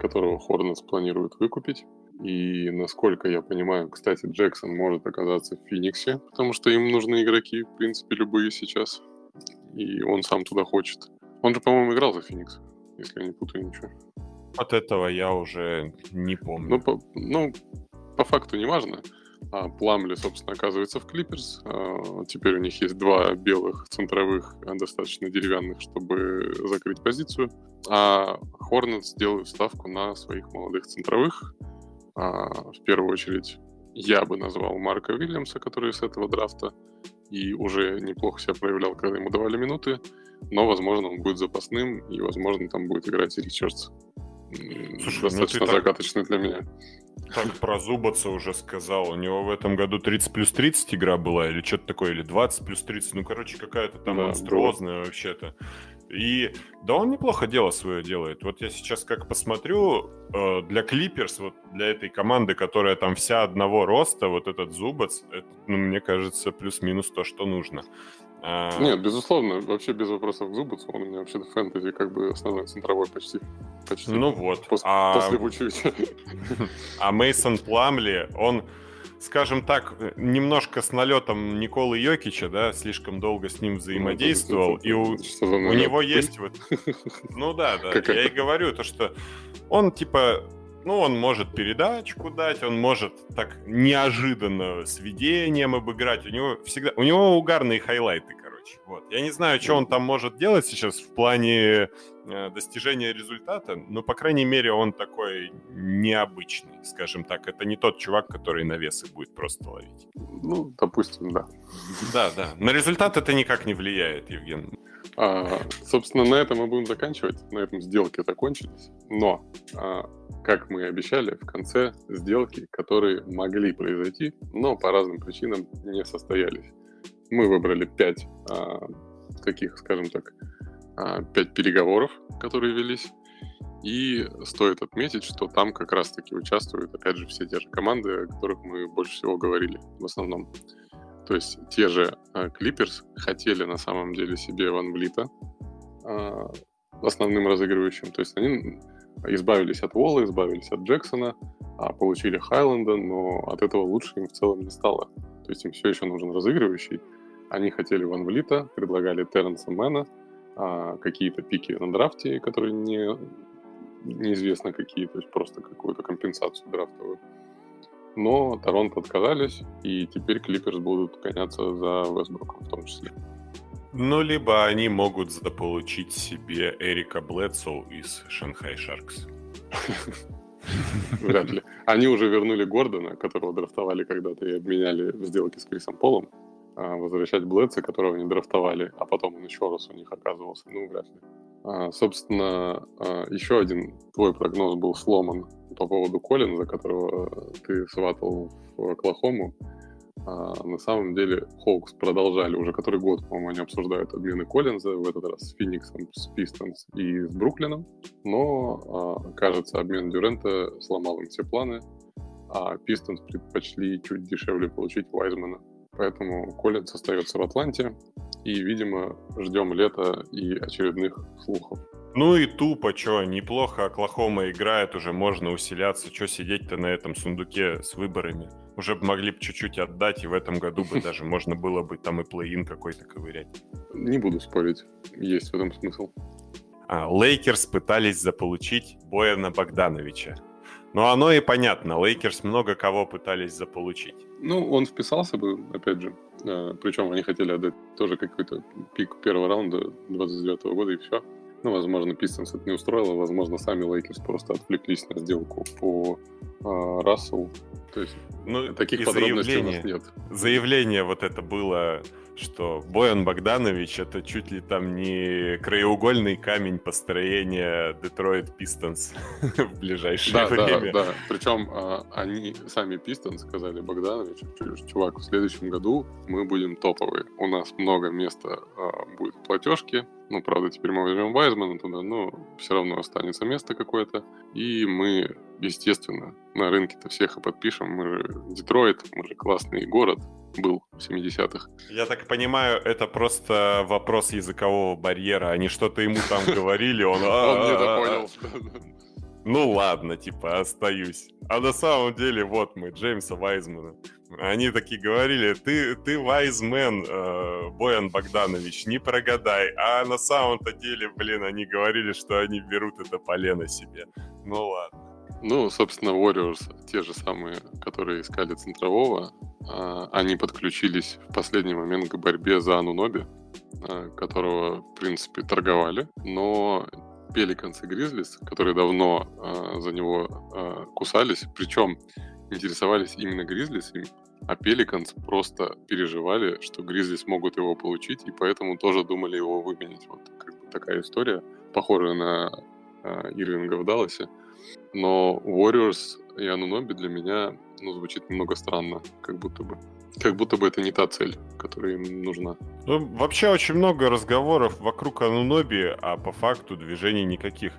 которого Хорнетс планирует выкупить. И насколько я понимаю, кстати, Джексон может оказаться в Фениксе, потому что им нужны игроки, в принципе, любые сейчас и он сам туда хочет. Он же, по-моему, играл за Феникс, если я не путаю ничего. От этого я уже не помню. Ну, по, ну, по факту не важно. А Пламли, собственно, оказывается в Клиперс. А, теперь у них есть два белых центровых, а, достаточно деревянных, чтобы закрыть позицию. А Хорнетс делают ставку на своих молодых центровых. А, в первую очередь я бы назвал Марка Уильямса, который с этого драфта и уже неплохо себя проявлял, когда ему давали минуты, но, возможно, он будет запасным, и, возможно, там будет играть Ричардс. Слушай, ну Достаточно ну загадочный так, для меня. Так про Зубаца уже сказал. У него в этом году 30 плюс 30 игра была, или что-то такое, или 20 плюс 30. Ну, короче, какая-то там да, монструозная вообще-то. И да, он неплохо дело свое делает. Вот я сейчас как посмотрю, э, для Клиперс, вот для этой команды, которая там вся одного роста, вот этот Зубац, это, ну, мне кажется, плюс-минус то, что нужно. А... Нет, безусловно, вообще без вопросов к Зубацу. Он у меня вообще фэнтези как бы основной центровой почти. почти ну вот. Пос- а... После учусь. А Мейсон Пламли, он скажем так, немножко с налетом Николы Йокича, да, слишком долго с ним взаимодействовал, и у, у него есть вот... Ну да, да, я и говорю, то, что он типа ну, он может передачку дать, он может так неожиданно с видением обыграть. У него всегда... У него угарные хайлайты, короче. Вот. Я не знаю, что он там может делать сейчас в плане э, достижения результата, но, по крайней мере, он такой необычный, скажем так. Это не тот чувак, который на весы будет просто ловить. Ну, допустим, да. Да, да. На результат это никак не влияет, Евген. А, собственно, на этом мы будем заканчивать. На этом сделки закончились. Но, а, как мы и обещали, в конце сделки, которые могли произойти, но по разным причинам не состоялись. Мы выбрали пять а, таких, скажем так, а, пять переговоров, которые велись. И стоит отметить, что там как раз-таки участвуют, опять же, все те же команды, о которых мы больше всего говорили в основном. То есть те же Клиперс э, хотели на самом деле себе Ван Влита основным разыгрывающим. То есть они избавились от Уолла, избавились от Джексона, а получили Хайленда, но от этого лучше им в целом не стало. То есть им все еще нужен разыгрывающий. Они хотели Ван Влита, предлагали Терренса Мэна, а, какие-то пики на драфте, которые не, неизвестно какие, то есть просто какую-то компенсацию драфтовую но Торонто отказались, и теперь Клиперс будут гоняться за Вестбруком в том числе. Ну, либо они могут заполучить себе Эрика Блэдсоу из Шанхай Шаркс. Вряд ли. Они уже вернули Гордона, которого драфтовали когда-то и обменяли в сделке с Крисом Полом. А возвращать Блэдса, которого не драфтовали, а потом он еще раз у них оказывался, ну, вряд ли. А, собственно, а, еще один твой прогноз был сломан по поводу Коллинза, которого ты сватал в Оклахому. На самом деле Хоукс продолжали, уже который год, по-моему, они обсуждают обмены Коллинза, в этот раз с Фениксом, с Пистонс и с Бруклином, но, кажется, обмен Дюрента сломал им все планы, а Пистонс предпочли чуть дешевле получить Вайзмана. Поэтому Коллинз остается в Атланте, и, видимо, ждем лета и очередных слухов. Ну и тупо, что, неплохо Оклахома играет, уже можно усиляться, что сидеть-то на этом сундуке с выборами. Уже бы могли бы чуть-чуть отдать, и в этом году бы даже можно было бы там и плей-ин какой-то ковырять. Не буду спорить, есть в этом смысл. А, Лейкерс пытались заполучить Бояна Богдановича. Ну, оно и понятно, Лейкерс много кого пытались заполучить. Ну, он вписался бы, опять же. А, причем они хотели отдать тоже какой-то пик первого раунда 29 года, и все. Ну, возможно, Пистонс это не устроило, возможно, сами Лейкерс просто отвлеклись на сделку по э, Расселу. То есть ну, таких подробностей у нас нет. Заявление вот это было, что Боян Богданович это чуть ли там не краеугольный камень построения Детройт Пистонс в ближайшее да, время. Да, да. Причем э, они сами Пистонс сказали Богдановичу, чувак, в следующем году мы будем топовые. У нас много места э, будет в платежке, ну, правда, теперь мы возьмем Вайзмана туда, но все равно останется место какое-то. И мы, естественно, на рынке-то всех и подпишем. Мы же Детройт, мы же классный город был в 70-х. Я так понимаю, это просто вопрос языкового барьера. Они что-то ему там говорили, он... Он не понял. Ну ладно, типа, остаюсь. А на самом деле, вот мы, Джеймса Вайзмана. Они такие говорили, ты, ты вайзмен, э, Боян Богданович, не прогадай. А на самом-то деле, блин, они говорили, что они берут это полено себе. Ну ладно. Ну, собственно, Warriors, те же самые, которые искали центрового, э, они подключились в последний момент к борьбе за Ануноби, э, которого, в принципе, торговали, но Пеликанс и Гризлис, которые давно э, за него кусались, причем интересовались именно Гризлис, а Пеликанс просто переживали, что Гризлис могут его получить, и поэтому тоже думали его выменить. Вот как бы такая история, похожая на Ирвинга в Далласе. Но Warriors и Ануноби для меня ну, звучит немного странно, как будто бы. Как будто бы это не та цель, которая им нужна. Ну, вообще очень много разговоров вокруг Ануноби, а по факту движений никаких.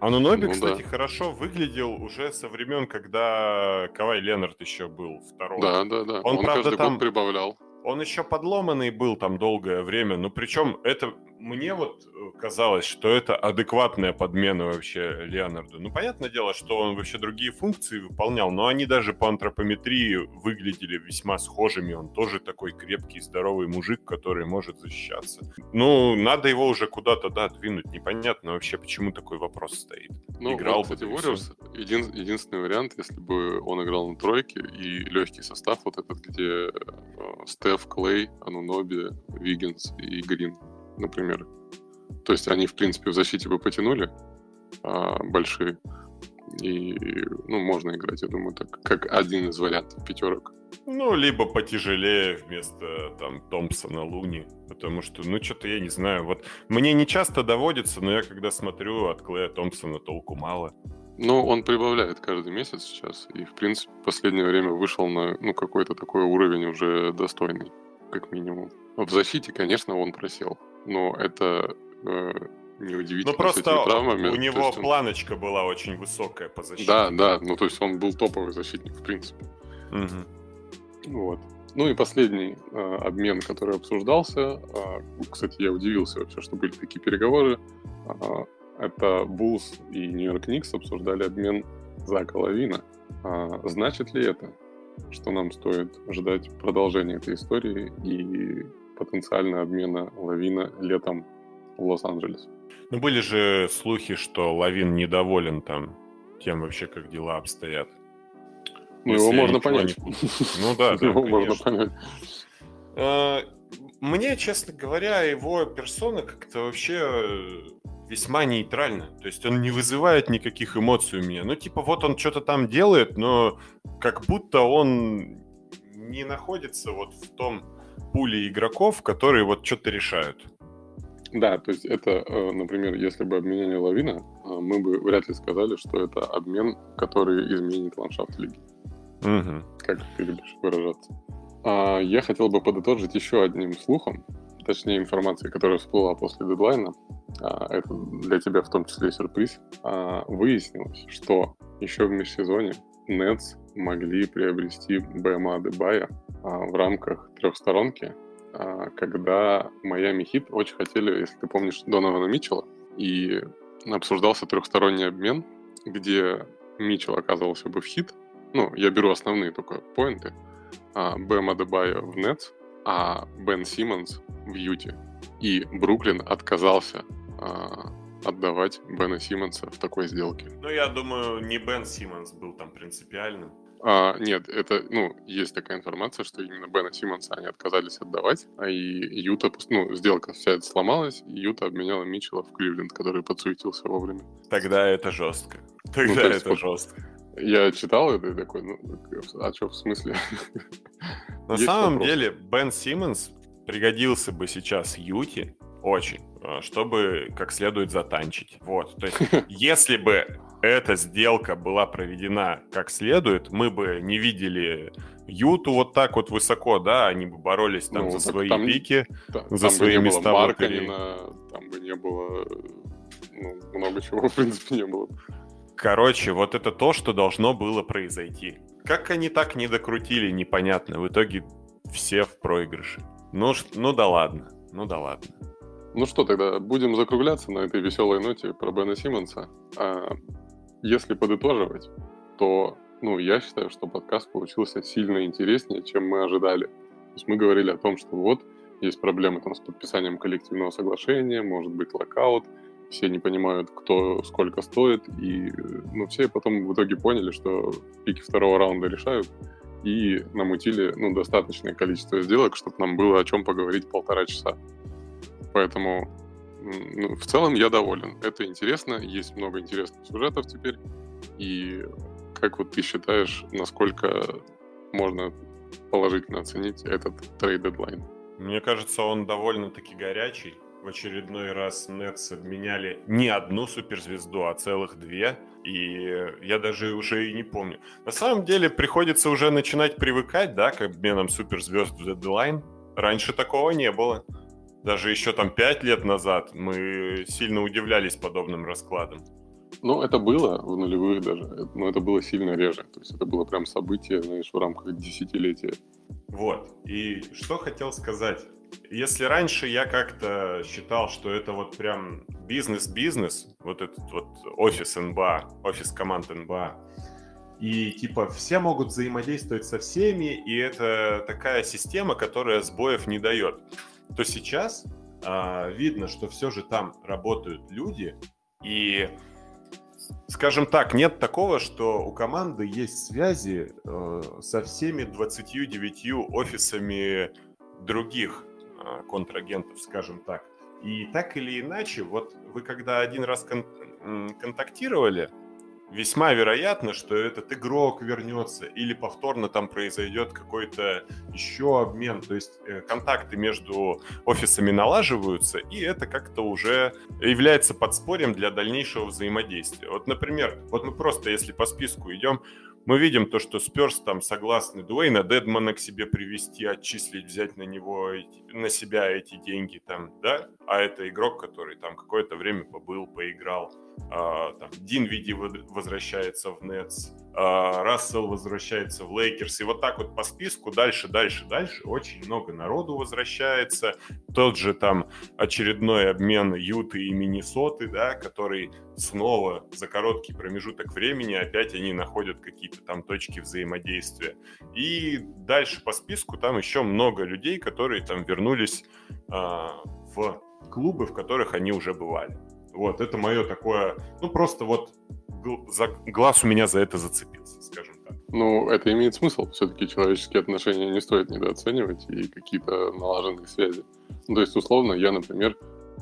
Ануноби, ну, кстати, да. хорошо выглядел уже со времен, когда Кавай Ленард еще был второй. Да, да, да. Он, Он правда, каждый там... год прибавлял. Он еще подломанный был там долгое время, но причем это мне вот э, казалось, что это адекватная подмена вообще Леонарду. Ну, понятное дело, что он вообще другие функции выполнял, но они даже по антропометрии выглядели весьма схожими. Он тоже такой крепкий, здоровый мужик, который может защищаться. Ну, надо его уже куда-то, да, двинуть. Непонятно вообще, почему такой вопрос стоит. Ну, играл вот, кстати, Warriors един, единственный вариант, если бы он играл на тройке и легкий состав вот этот, где э, Стеф, Клей, Ануноби, Виггинс и Грин например. То есть они, в принципе, в защите бы потянули а, большие. И, ну, можно играть, я думаю, так, как один из вариантов пятерок. Ну, либо потяжелее вместо, там, Томпсона Луни. Потому что, ну, что-то я не знаю. Вот мне не часто доводится, но я когда смотрю от Клея Томпсона толку мало. Ну, он прибавляет каждый месяц сейчас. И, в принципе, в последнее время вышел на, ну, какой-то такой уровень уже достойный, как минимум. В защите, конечно, он просел но это э, неудивительно. Ну просто травмами. у него он... планочка была очень высокая по защите. Да, да, ну то есть он был топовый защитник в принципе. Угу. Вот. Ну и последний э, обмен, который обсуждался, э, кстати, я удивился вообще, что были такие переговоры. Э, это Булс и Нью-Йорк Никс обсуждали обмен Зака Лавина. Э, значит ли это, что нам стоит ждать продолжения этой истории и потенциально обмена Лавина летом в Лос-Анджелес. Ну, были же слухи, что Лавин недоволен там тем вообще, как дела обстоят. Ну, его можно понять. Не... Ну да, да, Его можно понять. А, мне, честно говоря, его персона как-то вообще э, весьма нейтральна. То есть он не вызывает никаких эмоций у меня. Ну, типа, вот он что-то там делает, но как будто он не находится вот в том пуле игроков, которые вот что-то решают. Да, то есть это, э, например, если бы обменяли Лавина, э, мы бы вряд ли сказали, что это обмен, который изменит ландшафт лиги. Угу. Как ты любишь выражаться. А я хотел бы подытожить еще одним слухом, точнее информацией, которая всплыла после дедлайна. А, это для тебя в том числе сюрприз. А, выяснилось, что еще в межсезоне Nets могли приобрести БМА Дебая в рамках трехсторонки, а, когда Майами Хит очень хотели, если ты помнишь, Донована Митчелла, и обсуждался трехсторонний обмен, где Митчелл оказывался бы в хит. Ну, я беру основные только поинты. А, Бэм Адебайо в Нетс, а Бен Симмонс в Юте. И Бруклин отказался а, отдавать Бена Симмонса в такой сделке. Ну, я думаю, не Бен Симмонс был там принципиальным. А, нет, это, ну, есть такая информация, что именно Бена Симмонса они отказались отдавать, а и Юта, ну, сделка вся эта сломалась, и Юта обменяла Митчелла в Кливленд, который подсуетился вовремя. Тогда это жестко. Тогда ну, это вот, жестко. Я читал это и такой, ну, а что в смысле? На самом деле, Бен Симмонс пригодился бы сейчас Юте очень, а, чтобы как следует затанчить. Вот, то есть, если бы эта сделка была проведена как следует, мы бы не видели Юту вот так вот высоко, да, они бы боролись там ну, за свои там, пики, да, за там свои бы не места было Марканина, там бы не было ну, много чего, в принципе, не было. Короче, вот это то, что должно было произойти. Как они так не докрутили, непонятно. В итоге все в проигрыше. Ну, ну да ладно, ну да ладно. Ну что, тогда будем закругляться на этой веселой ноте про Бена Симмонса. А, если подытоживать, то ну, я считаю, что подкаст получился сильно интереснее, чем мы ожидали. То есть мы говорили о том, что вот есть проблемы там с подписанием коллективного соглашения, может быть локаут, все не понимают, кто сколько стоит, и ну, все потом в итоге поняли, что пики второго раунда решают, и намутили ну, достаточное количество сделок, чтобы нам было о чем поговорить полтора часа. Поэтому ну, в целом я доволен. Это интересно, есть много интересных сюжетов теперь. И как вот ты считаешь, насколько можно положительно оценить этот трейд-дедлайн? Мне кажется, он довольно-таки горячий. В очередной раз Нетс обменяли не одну суперзвезду, а целых две. И я даже уже и не помню. На самом деле приходится уже начинать привыкать, да, к обменам суперзвезд в дедлайн. Раньше такого не было даже еще там пять лет назад мы сильно удивлялись подобным раскладам. Ну, это было в нулевых даже, но это было сильно реже. То есть это было прям событие, знаешь, в рамках десятилетия. Вот. И что хотел сказать. Если раньше я как-то считал, что это вот прям бизнес-бизнес, вот этот вот офис НБА, офис команд НБА, и типа все могут взаимодействовать со всеми, и это такая система, которая сбоев не дает то сейчас а, видно, что все же там работают люди, и, скажем так, нет такого, что у команды есть связи э, со всеми 29 офисами других э, контрагентов, скажем так. И так или иначе, вот вы когда один раз кон- контактировали, весьма вероятно, что этот игрок вернется или повторно там произойдет какой-то еще обмен. То есть э, контакты между офисами налаживаются, и это как-то уже является подспорьем для дальнейшего взаимодействия. Вот, например, вот мы просто, если по списку идем, мы видим то, что Сперс там согласны Дуэйна Дедмана к себе привести, отчислить, взять на него, на себя эти деньги там, да? А это игрок, который там какое-то время побыл, поиграл. А, там, Динвиди возвращается в Нетс, а, Рассел возвращается в Лейкерс. И вот так вот по списку дальше, дальше, дальше очень много народу возвращается. Тот же там очередной обмен Юты и Миннесоты, да, который снова за короткий промежуток времени опять они находят какие-то там точки взаимодействия. И дальше по списку там еще много людей, которые там вернулись а, в клубы, в которых они уже бывали. Вот, это мое такое, ну, просто вот за, глаз у меня за это зацепился, скажем так. Ну, это имеет смысл. Все-таки человеческие отношения не стоит недооценивать и какие-то налаженные связи. Ну, то есть, условно, я, например,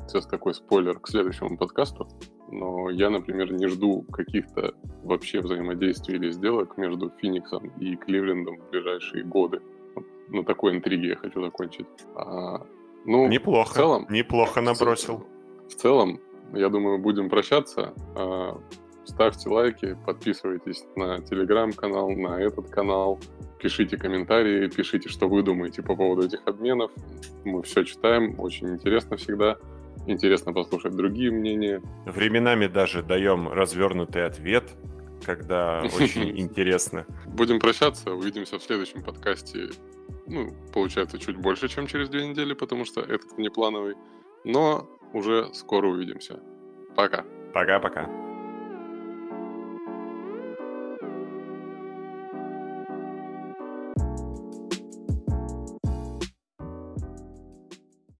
сейчас такой спойлер к следующему подкасту, но я, например, не жду каких-то вообще взаимодействий или сделок между Фениксом и Кливлендом в ближайшие годы. На такой интриге я хочу закончить. А, ну, неплохо, в целом, неплохо набросил. В целом, я думаю, будем прощаться. А, ставьте лайки, подписывайтесь на телеграм-канал, на этот канал, пишите комментарии, пишите, что вы думаете по поводу этих обменов. Мы все читаем, очень интересно всегда. Интересно послушать другие мнения. Временами даже даем развернутый ответ, когда очень интересно. Будем прощаться, увидимся в следующем подкасте. Ну, получается, чуть больше, чем через две недели, потому что этот внеплановый. Но уже скоро увидимся. Пока. Пока-пока.